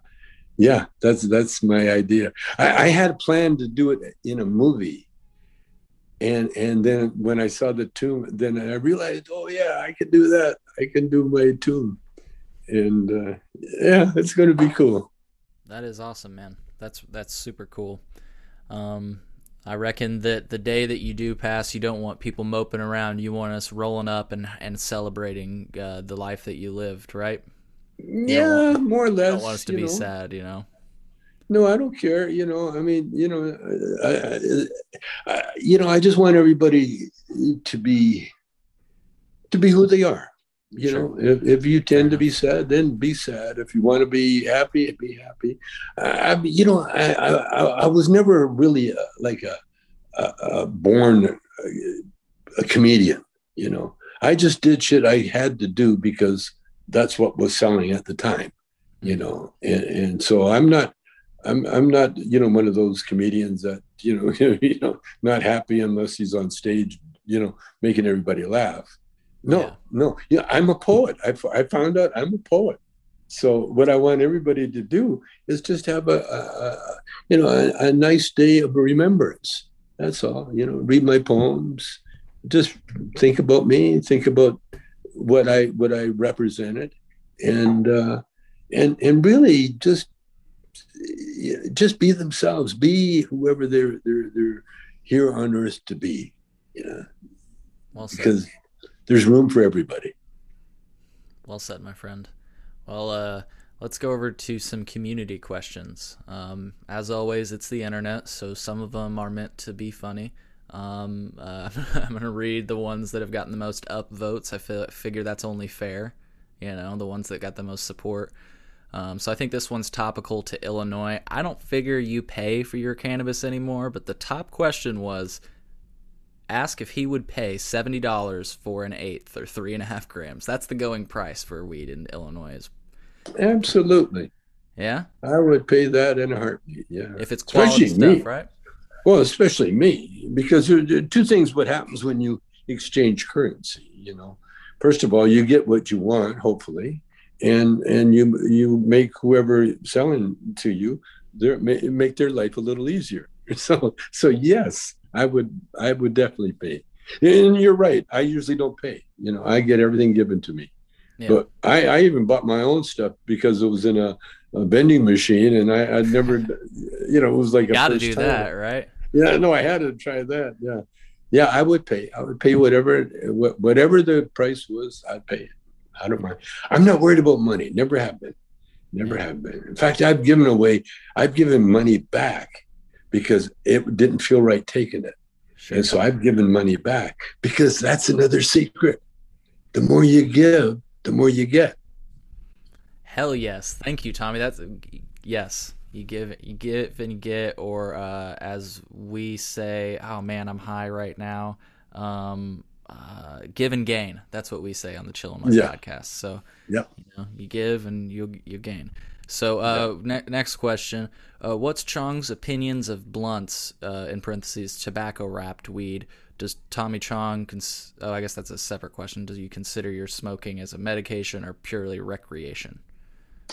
yeah, that's that's my idea. I, I had planned to do it in a movie, and and then when I saw the tomb, then I realized, oh yeah, I can do that. I can do my tomb, and uh, yeah, it's going to be cool. That is awesome, man. That's that's super cool. Um, I reckon that the day that you do pass, you don't want people moping around. You want us rolling up and and celebrating uh, the life that you lived, right? Yeah, want, more or less. Don't want us to be know. sad, you know. No, I don't care. You know, I mean, you know, I, I, you know, I just want everybody to be to be who they are. You sure. know, if, if you tend to be sad, then be sad. If you want to be happy, be happy. I, you know, I, I, I was never really a, like a, a, a born a, a comedian. You know, I just did shit I had to do because that's what was selling at the time. You know, and, and so I'm not I'm I'm not you know one of those comedians that you know you know not happy unless he's on stage you know making everybody laugh. No, yeah. no. Yeah, I'm a poet. I, I found out I'm a poet. So what I want everybody to do is just have a, a, a you know a, a, nice day of remembrance. That's all. You know, read my poems. Just think about me. Think about what I what I represented, and uh, and and really just just be themselves. Be whoever they're they're they're here on earth to be. You know, well because there's room for everybody. Well said, my friend. Well, uh, let's go over to some community questions. Um, as always, it's the internet, so some of them are meant to be funny. Um, uh, I'm going to read the ones that have gotten the most up votes. I feel, figure that's only fair, you know, the ones that got the most support. Um, so I think this one's topical to Illinois. I don't figure you pay for your cannabis anymore, but the top question was ask if he would pay seventy dollars for an eighth or three and a half grams. That's the going price for weed in Illinois. Absolutely. Yeah. I would pay that in a heartbeat. Yeah. If it's quality especially stuff, me. right? Well, especially me, because there are two things. What happens when you exchange currency? You know, first of all, you get what you want, hopefully, and and you you make whoever selling to you their make their life a little easier. So so yes, I would I would definitely pay. And you're right. I usually don't pay. You know, I get everything given to me. Yeah. But I, I even bought my own stuff because it was in a, a vending machine, and I, I never, you know, it was like you a got to do time. that, right? Yeah, no, I had to try that. Yeah, yeah, I would pay. I would pay whatever whatever the price was. I'd pay it. I don't mind. I'm not worried about money. Never have been. Never yeah. have been. In fact, I've given away. I've given money back because it didn't feel right taking it. Sure. And so I've given money back because that's another secret. The more you give, the more you get. Hell yes. Thank you, Tommy. That's yes. You give, you give, and you get, or uh, as we say, oh man, I'm high right now. Um, uh, give and gain. That's what we say on the Chill My yeah. podcast. So, yeah, you, know, you give and you you gain. So, uh, ne- next question: uh, What's Chong's opinions of blunts? Uh, in parentheses, tobacco wrapped weed. Does Tommy Chong? Cons- oh, I guess that's a separate question. Do you consider your smoking as a medication or purely recreation?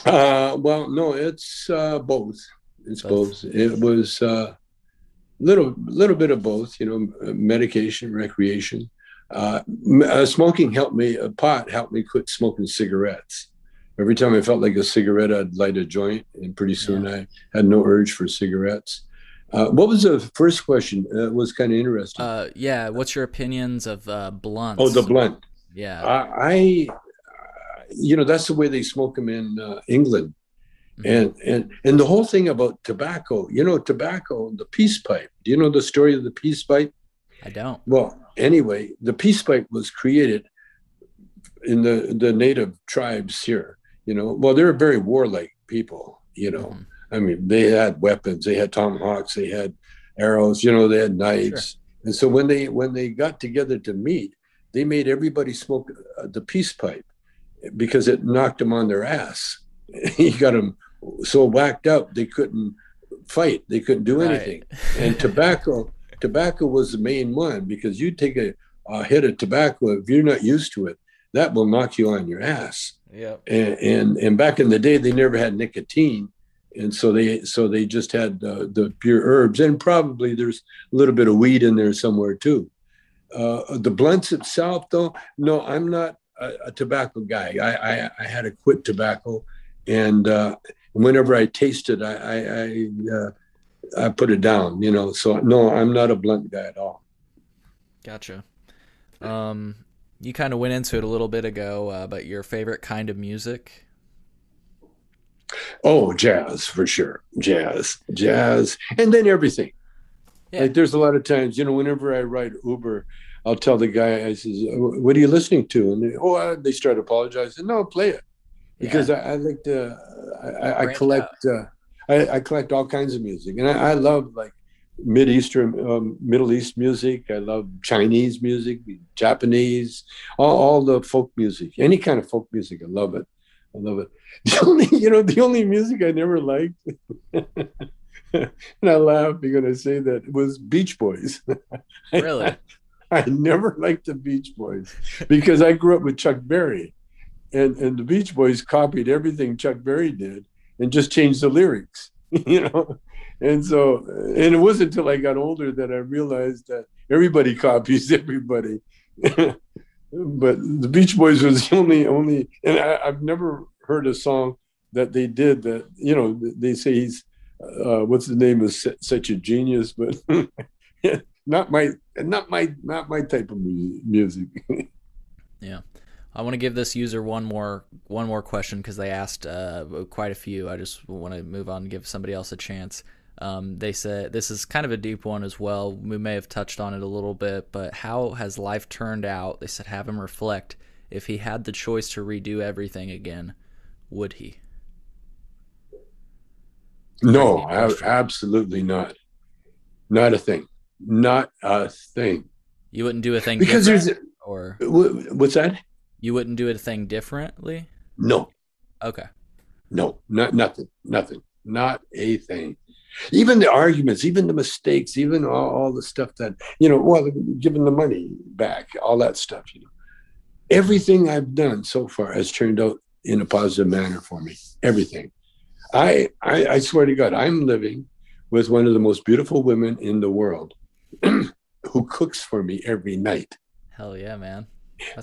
Uh, well, no, it's uh, both. It's both. both. It was uh, little little bit of both. You know, medication, recreation. Uh, uh, smoking helped me. A pot helped me quit smoking cigarettes. Every time I felt like a cigarette, I'd light a joint, and pretty soon yeah. I had no urge for cigarettes. Uh, what was the first question? Uh, it was kind of interesting. Uh, yeah, what's your opinions of uh, blunts? Oh, the blunt. Yeah, I, you know, that's the way they smoke them in uh, England, mm-hmm. and and and the whole thing about tobacco. You know, tobacco, the peace pipe. Do you know the story of the peace pipe? I don't. Well, anyway, the peace pipe was created in the the native tribes here. You know, well, they're very warlike people. You know. Mm-hmm I mean, they had weapons, they had tomahawks, they had arrows, you know, they had knives. Sure. And so when they when they got together to meet, they made everybody smoke uh, the peace pipe because it knocked them on their ass. he got them so whacked up they couldn't fight, they couldn't do anything. Right. and tobacco, tobacco was the main one because you take a, a hit of tobacco if you're not used to it, that will knock you on your ass. Yeah. And, and and back in the day, they never had nicotine. And so they so they just had uh, the pure herbs. And probably there's a little bit of weed in there somewhere too. Uh, the blunts itself though no i'm not a, a tobacco guy. I, I, I had to quit tobacco. And uh, whenever i taste it i i I, uh, I put it down you know. So no i'm not a blunt guy at all. Gotcha. Um you kind of went into it a little bit ago uh, but your favorite kind of music Oh, jazz for sure. Jazz, jazz, and then everything. Yeah. Like there's a lot of times, you know, whenever I ride Uber, I'll tell the guy, I says, "What are you listening to?" And they, oh, they start apologizing. No, play it because yeah. I, I, like to. I, I collect. Uh, I, I, collect all kinds of music, and I, love like Mid Eastern, um, Middle East music. I love Chinese music, Japanese, all, all the folk music, any kind of folk music. I love it. I love it. The only, you know, the only music I never liked, and I laugh because I say that was Beach Boys. Really? I, I never liked the Beach Boys because I grew up with Chuck Berry, and and the Beach Boys copied everything Chuck Berry did and just changed the lyrics, you know. And so, and it wasn't until I got older that I realized that everybody copies everybody but the Beach Boys was the only only, and I, have never heard a song that they did that you know they say he's uh, what's the name of such a genius, but not my not my not my type of music. yeah. I want to give this user one more one more question because they asked uh, quite a few. I just want to move on and give somebody else a chance. Um, they said this is kind of a deep one as well. We may have touched on it a little bit, but how has life turned out? They said have him reflect. If he had the choice to redo everything again, would he? No, absolutely not. Not a thing. Not a thing. You wouldn't do a thing because there's or what's that? You wouldn't do a thing differently. No. Okay. No, not nothing. Nothing. Not a thing even the arguments, even the mistakes, even all, all, the stuff that, you know, well, giving the money back, all that stuff, you know. Everything I've done so far has turned out in a positive manner for me. Everything. I, I, I swear to God, I'm living with one of the most beautiful women in the world who cooks for me every night. Hell yeah, man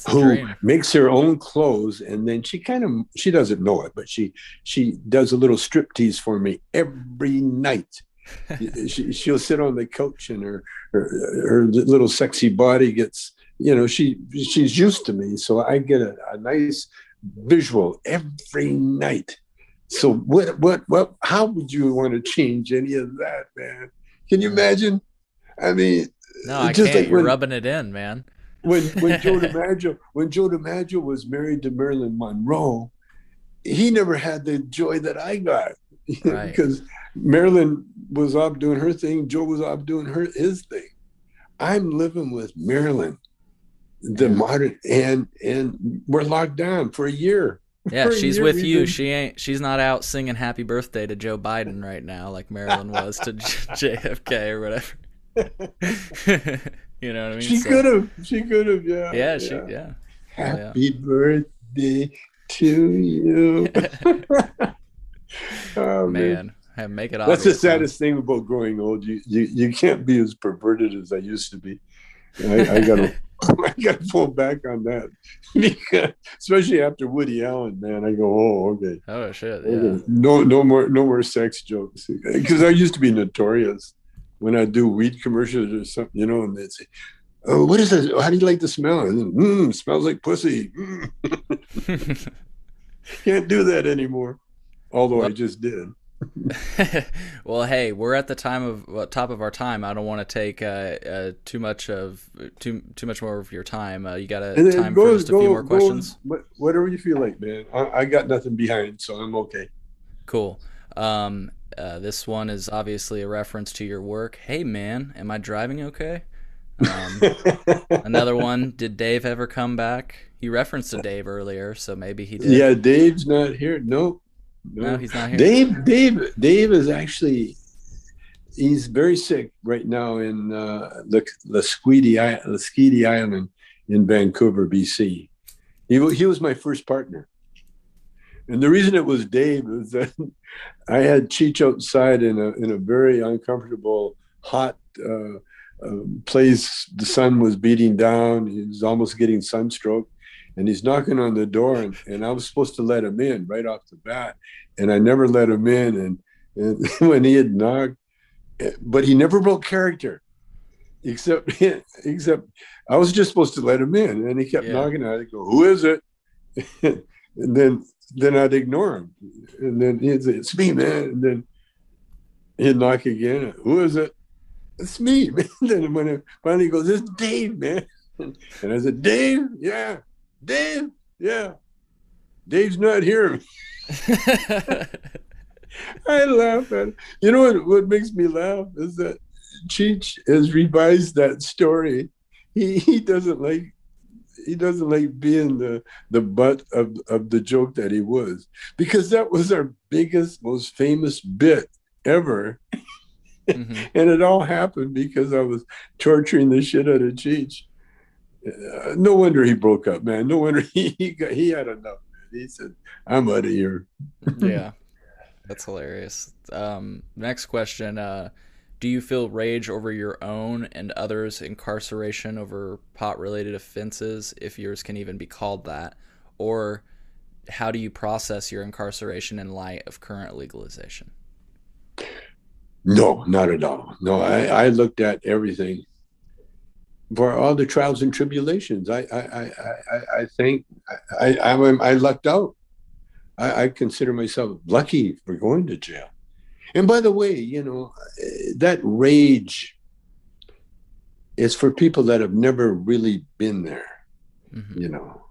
who dream. makes her own clothes and then she kind of she doesn't know it but she she does a little strip tease for me every night. She, she'll sit on the couch and her, her her little sexy body gets you know she she's used to me so i get a, a nice visual every night. So what what what how would you want to change any of that man? Can you mm. imagine? I mean no i can't. like you're when, rubbing it in man when when Joe DiMaggio when Joe DiMaggio was married to Marilyn Monroe, he never had the joy that I got right. because Marilyn was off doing her thing, Joe was off doing her his thing. I'm living with Marilyn, the yeah. modern, and and we're locked down for a year. Yeah, she's with you. Been... She ain't. She's not out singing "Happy Birthday" to Joe Biden right now, like Marilyn was to JFK or whatever. You know what I mean? She so, could have. She could have. Yeah. Yeah. She. Yeah. Happy yeah. birthday to you. oh, man. man. make it That's the saddest thing about growing old. You, you you can't be as perverted as I used to be. I, I gotta I gotta pull back on that. because, especially after Woody Allen, man. I go, oh, okay. Oh shit. Yeah. No no more no more sex jokes. Because I used to be notorious when I do weed commercials or something, you know, and they'd say, oh, what is this? How do you like the smell? And mm, smells like pussy. Mm. Can't do that anymore. Although well, I just did. well, hey, we're at the time of well, top of our time. I don't want to take uh, uh, too much of too too much more of your time. Uh, you got a time go, for just go, a few more go, questions. Whatever you feel like, man. I, I, got nothing behind, so I'm okay. Cool. Um, uh, this one is obviously a reference to your work. Hey, man, am I driving okay? Um, another one. Did Dave ever come back? He referenced to Dave earlier, so maybe he did. Yeah, Dave's not here. Nope. No, no he's not here. Dave, Dave, Dave is actually he's very sick right now in uh, the Squeedy Island in Vancouver, BC. He, he was my first partner. And the reason it was Dave is that I had Cheech outside in a in a very uncomfortable, hot uh, um, place the sun was beating down. He was almost getting sunstroke, and he's knocking on the door, and, and I was supposed to let him in right off the bat, and I never let him in. And, and when he had knocked, eh, but he never broke character, except except I was just supposed to let him in, and he kept yeah. knocking. I'd go, "Who is it?" and then then I'd ignore him, and then he'd say, "It's me, man," and then he'd knock again. Who is it? it's me, man. then when it finally goes, it's Dave, man. And I said, Dave, yeah, Dave, yeah. Dave's not here. I laugh at it. You know what, what makes me laugh is that Cheech has revised that story. He he doesn't like he doesn't like being the the butt of, of the joke that he was. Because that was our biggest, most famous bit ever. Mm-hmm. and it all happened because I was torturing the shit out of Cheech. Uh, no wonder he broke up, man. No wonder he he, got, he had enough. Man. He said, "I'm out of here." yeah, that's hilarious. Um, next question: uh, Do you feel rage over your own and others' incarceration over pot-related offenses, if yours can even be called that, or how do you process your incarceration in light of current legalization? No, not at all. No, I, I looked at everything for all the trials and tribulations. I I I I, I think I, I I lucked out. I, I consider myself lucky for going to jail. And by the way, you know uh, that rage is for people that have never really been there. Mm-hmm. You know,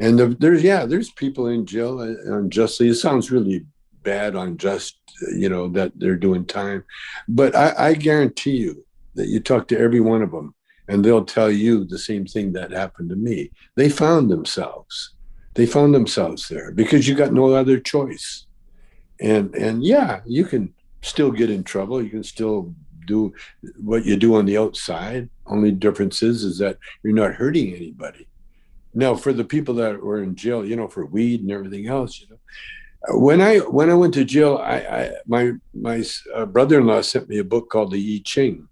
and the, there's yeah, there's people in jail uh, unjustly. It sounds really bad, unjust uh, you know that they're doing time but I, I guarantee you that you talk to every one of them and they'll tell you the same thing that happened to me they found themselves they found themselves there because you got no other choice and and yeah you can still get in trouble you can still do what you do on the outside only difference is is that you're not hurting anybody now for the people that were in jail you know for weed and everything else you know when I when I went to jail, I, I my my uh, brother-in-law sent me a book called the I Ching,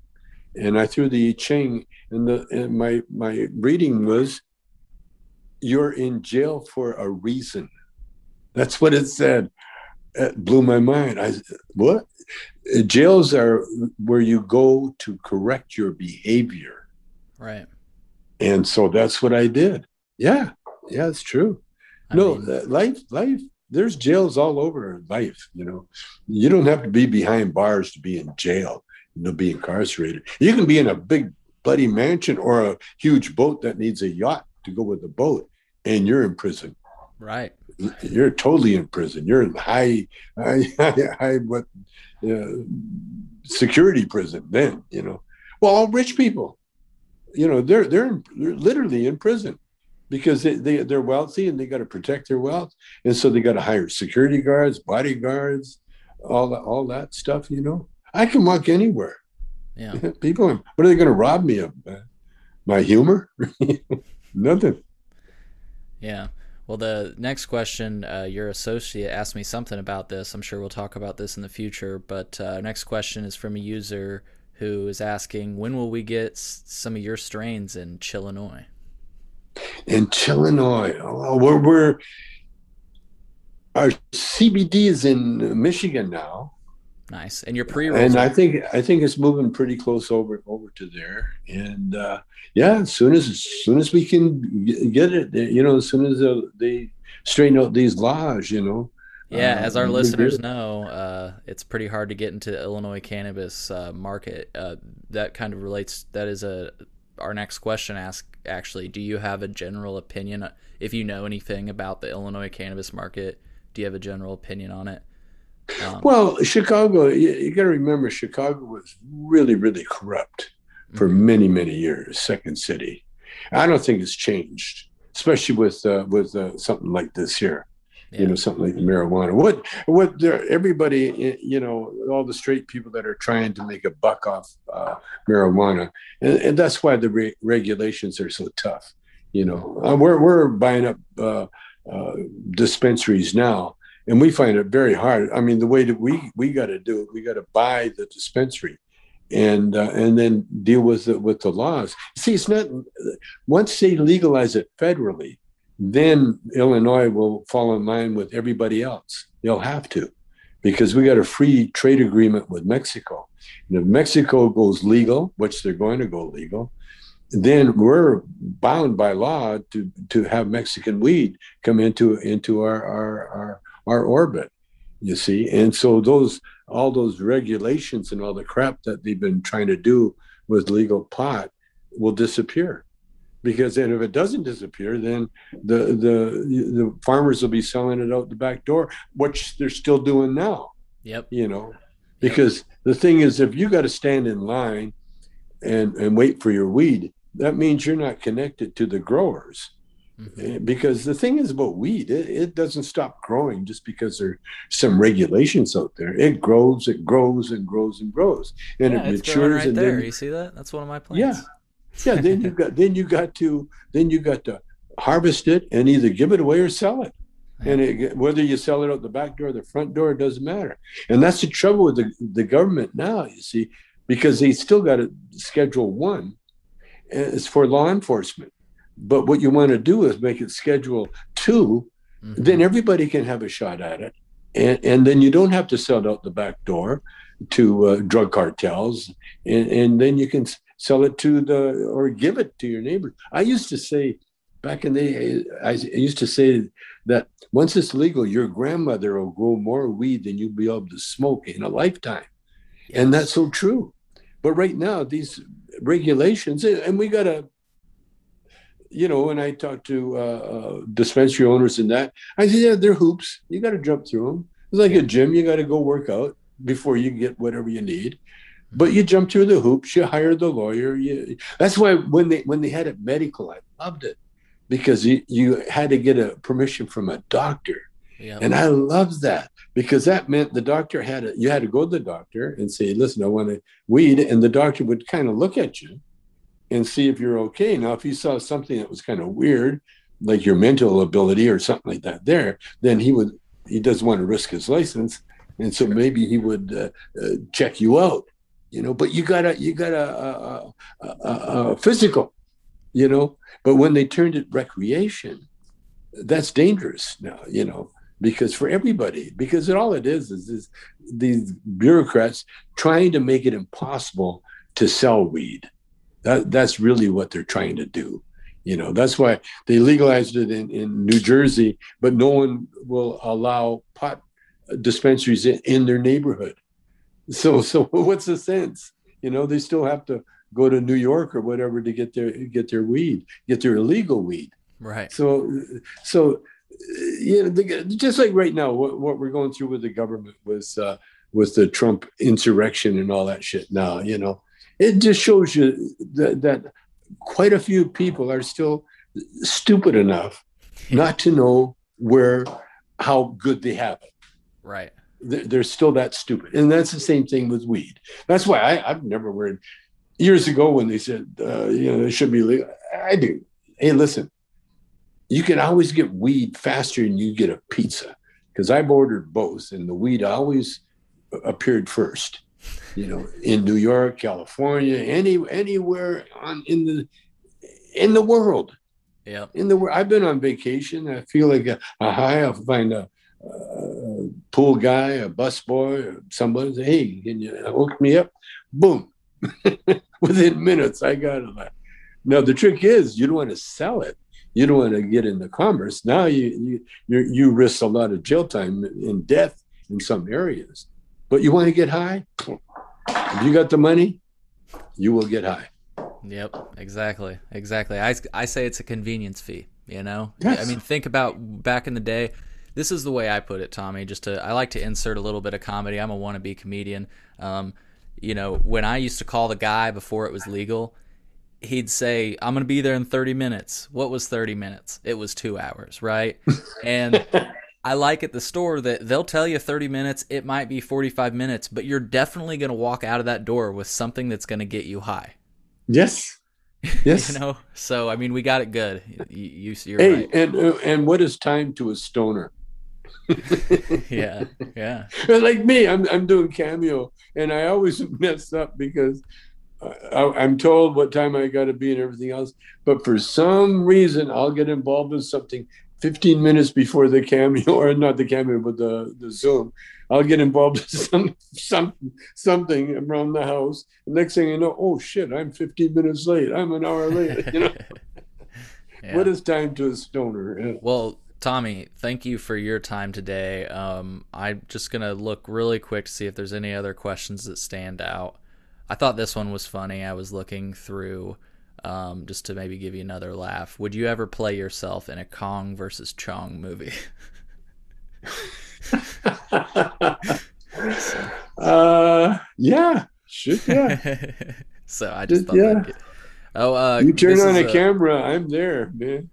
and I threw the I Ching, and the and my my reading was, "You're in jail for a reason." That's what it said. It blew my mind. I what? Uh, jails are where you go to correct your behavior. Right. And so that's what I did. Yeah, yeah, it's true. I no, mean, uh, life, life there's jails all over life. You know, you don't have to be behind bars to be in jail. You know, be incarcerated. You can be in a big bloody mansion or a huge boat that needs a yacht to go with the boat, and you're in prison. Right. You're totally in prison. You're in high, high, high, high what, uh, security prison. Then you know. Well, all rich people, you know, they're they're, in, they're literally in prison because they, they they're wealthy and they got to protect their wealth, and so they got to hire security guards, bodyguards, all that all that stuff. You know, I can walk anywhere. Yeah. People, what are they going to rob me of? My humor? Nothing. Yeah. Well, the next question, uh, your associate asked me something about this. I'm sure we'll talk about this in the future. But uh, next question is from a user who is asking, when will we get s- some of your strains in Chillinois? In Chillinois, oh, we're, we're our CBD is in Michigan now. Nice, and your pre and I think I think it's moving pretty close over over to there. And uh, yeah, as soon as as soon as we can get it, you know, as soon as uh, they straighten out these laws, you know. Yeah, uh, as our listeners know, uh, it's pretty hard to get into Illinois cannabis uh, market. Uh, that kind of relates. That is a our next question. Ask actually, do you have a general opinion? If you know anything about the Illinois cannabis market, do you have a general opinion on it? Um, well, Chicago, you, you got to remember, Chicago was really, really corrupt for mm-hmm. many, many years. Second city. I don't think it's changed, especially with uh, with uh, something like this here. Yeah. You know, something like marijuana. What what there? Everybody, you know, all the straight people that are trying to make a buck off uh, marijuana, and, and, that's why the re- regulations are so tough. You know, uh, we're we're buying up uh, uh, dispensaries now and we find it very hard. I mean, the way that we we got to do it, we got to buy the dispensary, and uh, and then deal with the, with the laws. See, it's not once they legalize it federally, then Illinois will fall in line with everybody else. They'll have to, because we got a free trade agreement with Mexico. And if Mexico goes legal, which they're going to go legal, then we're bound by law to to have Mexican weed come into into our our, our our orbit you see? And so those all those regulations and all the crap that they've been trying to do with legal pot will disappear. Because then if it doesn't disappear then the the the farmers will be selling it out the back door which they're still doing now. Yep. You know? Because yep. the thing is if you got to stand in line and and wait for your weed that means you're not connected to the growers Mm-hmm. Eh, because the thing is about weed, it, it, doesn't stop growing just because there's some regulations out there. It grows, it grows, and grows and grows, and yeah, it matures. Right and there, then, you see that? That's one of my plants. Yeah, yeah. Then you got then you got to then you got to harvest it and either give it away or sell it. And it, whether you sell it out the back door or the front door, it doesn't matter. And that's the trouble with the, the government now, you see, because they still got a schedule one. It's for law enforcement. But what you want to do is make it schedule 2 mm-hmm. then everybody can have a shot at it. And, and then you don't have to sell it out the back door to uh, drug cartels. And, and then you can sell it to the, or give it to your neighbor. I used to say, back in the I used to say that once it's legal, your grandmother will grow more weed than you'll be able to smoke in a lifetime. Yes. And that's so true. But right now, these regulations, and we got to you know, when I talk to uh, uh, dispensary owners and that, I say, yeah, they're hoops. You got to jump through them. It's like a gym. You got to go work out before you get whatever you need. But you jump through the hoops. You hire the lawyer. You, that's why when they when they had it medical, I loved it because you, you had to get a permission from a doctor. Yeah. And I loved that because that meant the doctor had to, you had to go to the doctor and say, listen, I want to weed. And the doctor would kind of look at you and see if you're okay. Now, if he saw something that was kind of weird, like your mental ability or something like that, there, then he would he doesn't want to risk his license, and so maybe he would uh, uh, check you out, you know. But you got a you got a, a, a, a physical, you know. But when they turned it recreation, that's dangerous now, you know because for everybody, because it, all it is is, is these bureaucrats trying to make it impossible to sell weed. That that's really what they're trying to do. You know, that's why they legalized it in, in New Jersey, but no one will allow pot dispensaries in, in their neighborhood. So so what's the sense? You know, they still have to go to New York or whatever to get their get their weed, get their illegal weed. Right. So so you know, the, just like right now, what, what we're going through with the government was uh, with the Trump insurrection and all that shit. Now, you know, it just shows you that, that quite a few people are still stupid enough not to know where how good they have it. Right. They're still that stupid, and that's the same thing with weed. That's why I, I've never worried. Years ago, when they said uh, you know it should be legal, I do. Hey, listen, you can always get weed faster than you get a pizza because I've ordered both, and the weed always appeared first. You know, in New York, California, any anywhere on in the in the world. Yeah. In the world, I've been on vacation. I feel like a, a high. I'll find a, a pool guy, a bus boy, somebody. Say, hey, can you hook me up? Boom. Within minutes, I got it. Now the trick is, you don't want to sell it. You don't want to get into commerce. Now you you you, you risk a lot of jail time and death in some areas. But you want to get high. If you got the money, you will get high. Yep, exactly, exactly. I, I say it's a convenience fee. You know, yes. I mean, think about back in the day. This is the way I put it, Tommy. Just to, I like to insert a little bit of comedy. I'm a wannabe comedian. Um, you know, when I used to call the guy before it was legal, he'd say, "I'm going to be there in 30 minutes." What was 30 minutes? It was two hours, right? And I like at the store that they'll tell you 30 minutes. It might be 45 minutes, but you're definitely going to walk out of that door with something that's going to get you high. Yes. Yes. you know, so I mean, we got it good. You, you are hey, right. and uh, and what is time to a stoner? yeah, yeah. like me, I'm I'm doing cameo, and I always mess up because I, am told what time I got to be and everything else. But for some reason, I'll get involved in something 15 minutes before the cameo, or not the cameo, but the the Zoom. I'll get involved in some some something around the house. The next thing you know, oh shit, I'm 15 minutes late. I'm an hour late. You know, yeah. what is time to a stoner? Yeah. Well, Tommy, thank you for your time today. Um, I'm just gonna look really quick to see if there's any other questions that stand out. I thought this one was funny. I was looking through um, just to maybe give you another laugh. Would you ever play yourself in a Kong versus Chong movie? uh, yeah, should yeah. so I just thought yeah. Oh, uh, you turn on a, a, camera, I'm there, man.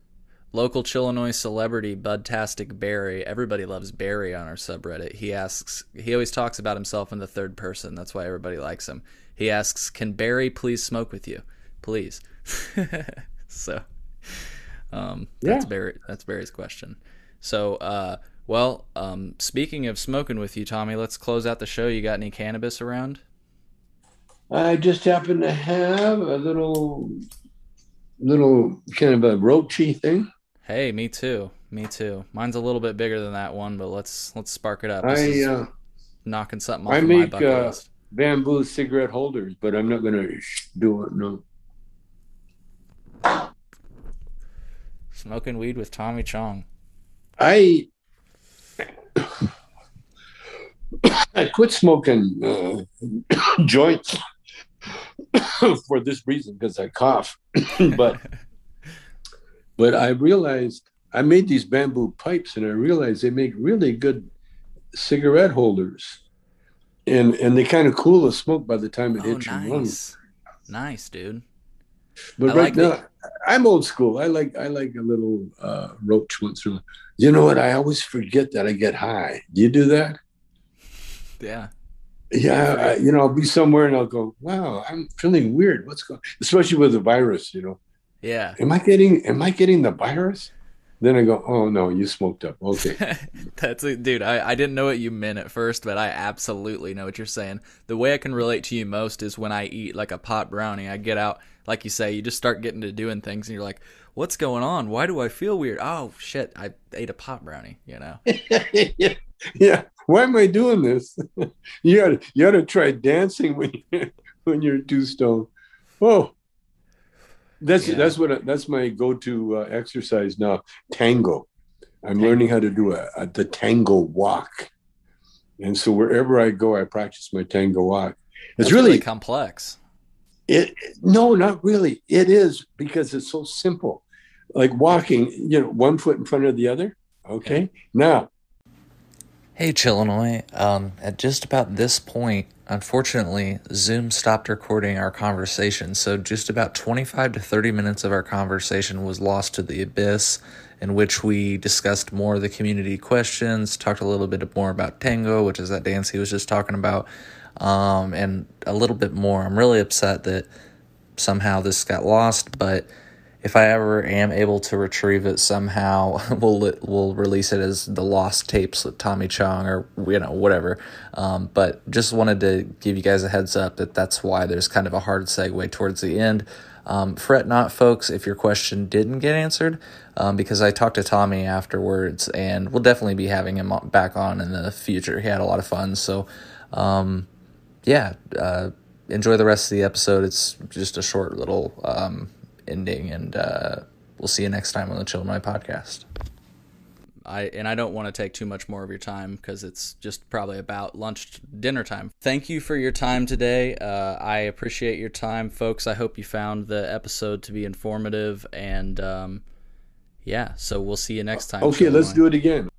Local Chillinois celebrity Budtastic Barry. Everybody loves Barry on our subreddit. He asks. He always talks about himself in the third person. That's why everybody likes him. He asks, "Can Barry please smoke with you, please?" so, um, that's yeah. Barry. That's Barry's question. So, uh, well, um, speaking of smoking with you, Tommy, let's close out the show. You got any cannabis around? I just happen to have a little, little kind of a roachy thing. Hey, me too. Me too. Mine's a little bit bigger than that one, but let's let's spark it up. This I uh, knocking something off I of make my bucket uh, list. bamboo cigarette holders, but I'm not going to do it. No. Smoking weed with Tommy Chong. I I quit smoking uh, joints for this reason because I cough, but but I realized I made these bamboo pipes and I realized they make really good cigarette holders, and and they kind of cool the smoke by the time it oh, hits nice. your lungs. Nice, dude. But I right like now, the... I'm old school. I like I like a little uh, roach once in a while. You know what? I always forget that I get high. Do you do that? Yeah. Yeah, I, you know, I'll be somewhere and I'll go, "Wow, I'm feeling weird. What's going?" Especially with the virus, you know. Yeah. Am I getting? Am I getting the virus? Then I go, "Oh no, you smoked up." Okay. That's it, dude. I, I didn't know what you meant at first, but I absolutely know what you're saying. The way I can relate to you most is when I eat like a pot brownie. I get out, like you say, you just start getting to doing things, and you're like, "What's going on? Why do I feel weird? Oh shit, I ate a pot brownie." You know. yeah. yeah why am I doing this? you got you got to try dancing when you when you're too stoned. Oh, that's yeah. that's what that's my go-to uh, exercise now. Tango. I'm tango. learning how to do a, a, the tango walk, and so wherever I go, I practice my tango walk. It's really, really complex. It no, not really. It is because it's so simple, like walking. You know, one foot in front of the other. Okay, yeah. now Hey, Chillinois. Um, at just about this point, unfortunately, Zoom stopped recording our conversation. So, just about 25 to 30 minutes of our conversation was lost to the abyss, in which we discussed more of the community questions, talked a little bit more about tango, which is that dance he was just talking about, um, and a little bit more. I'm really upset that somehow this got lost, but if I ever am able to retrieve it somehow, we'll we'll release it as the lost tapes with Tommy Chong or you know whatever. Um, but just wanted to give you guys a heads up that that's why there's kind of a hard segue towards the end. Um, fret not, folks, if your question didn't get answered, um, because I talked to Tommy afterwards, and we'll definitely be having him back on in the future. He had a lot of fun, so um, yeah. Uh, enjoy the rest of the episode. It's just a short little um, ending, and uh, we'll see you next time on the Chillinois podcast. I and I don't want to take too much more of your time because it's just probably about lunch dinner time. Thank you for your time today. Uh, I appreciate your time, folks. I hope you found the episode to be informative and um, yeah. So we'll see you next time. Okay, let's do it again.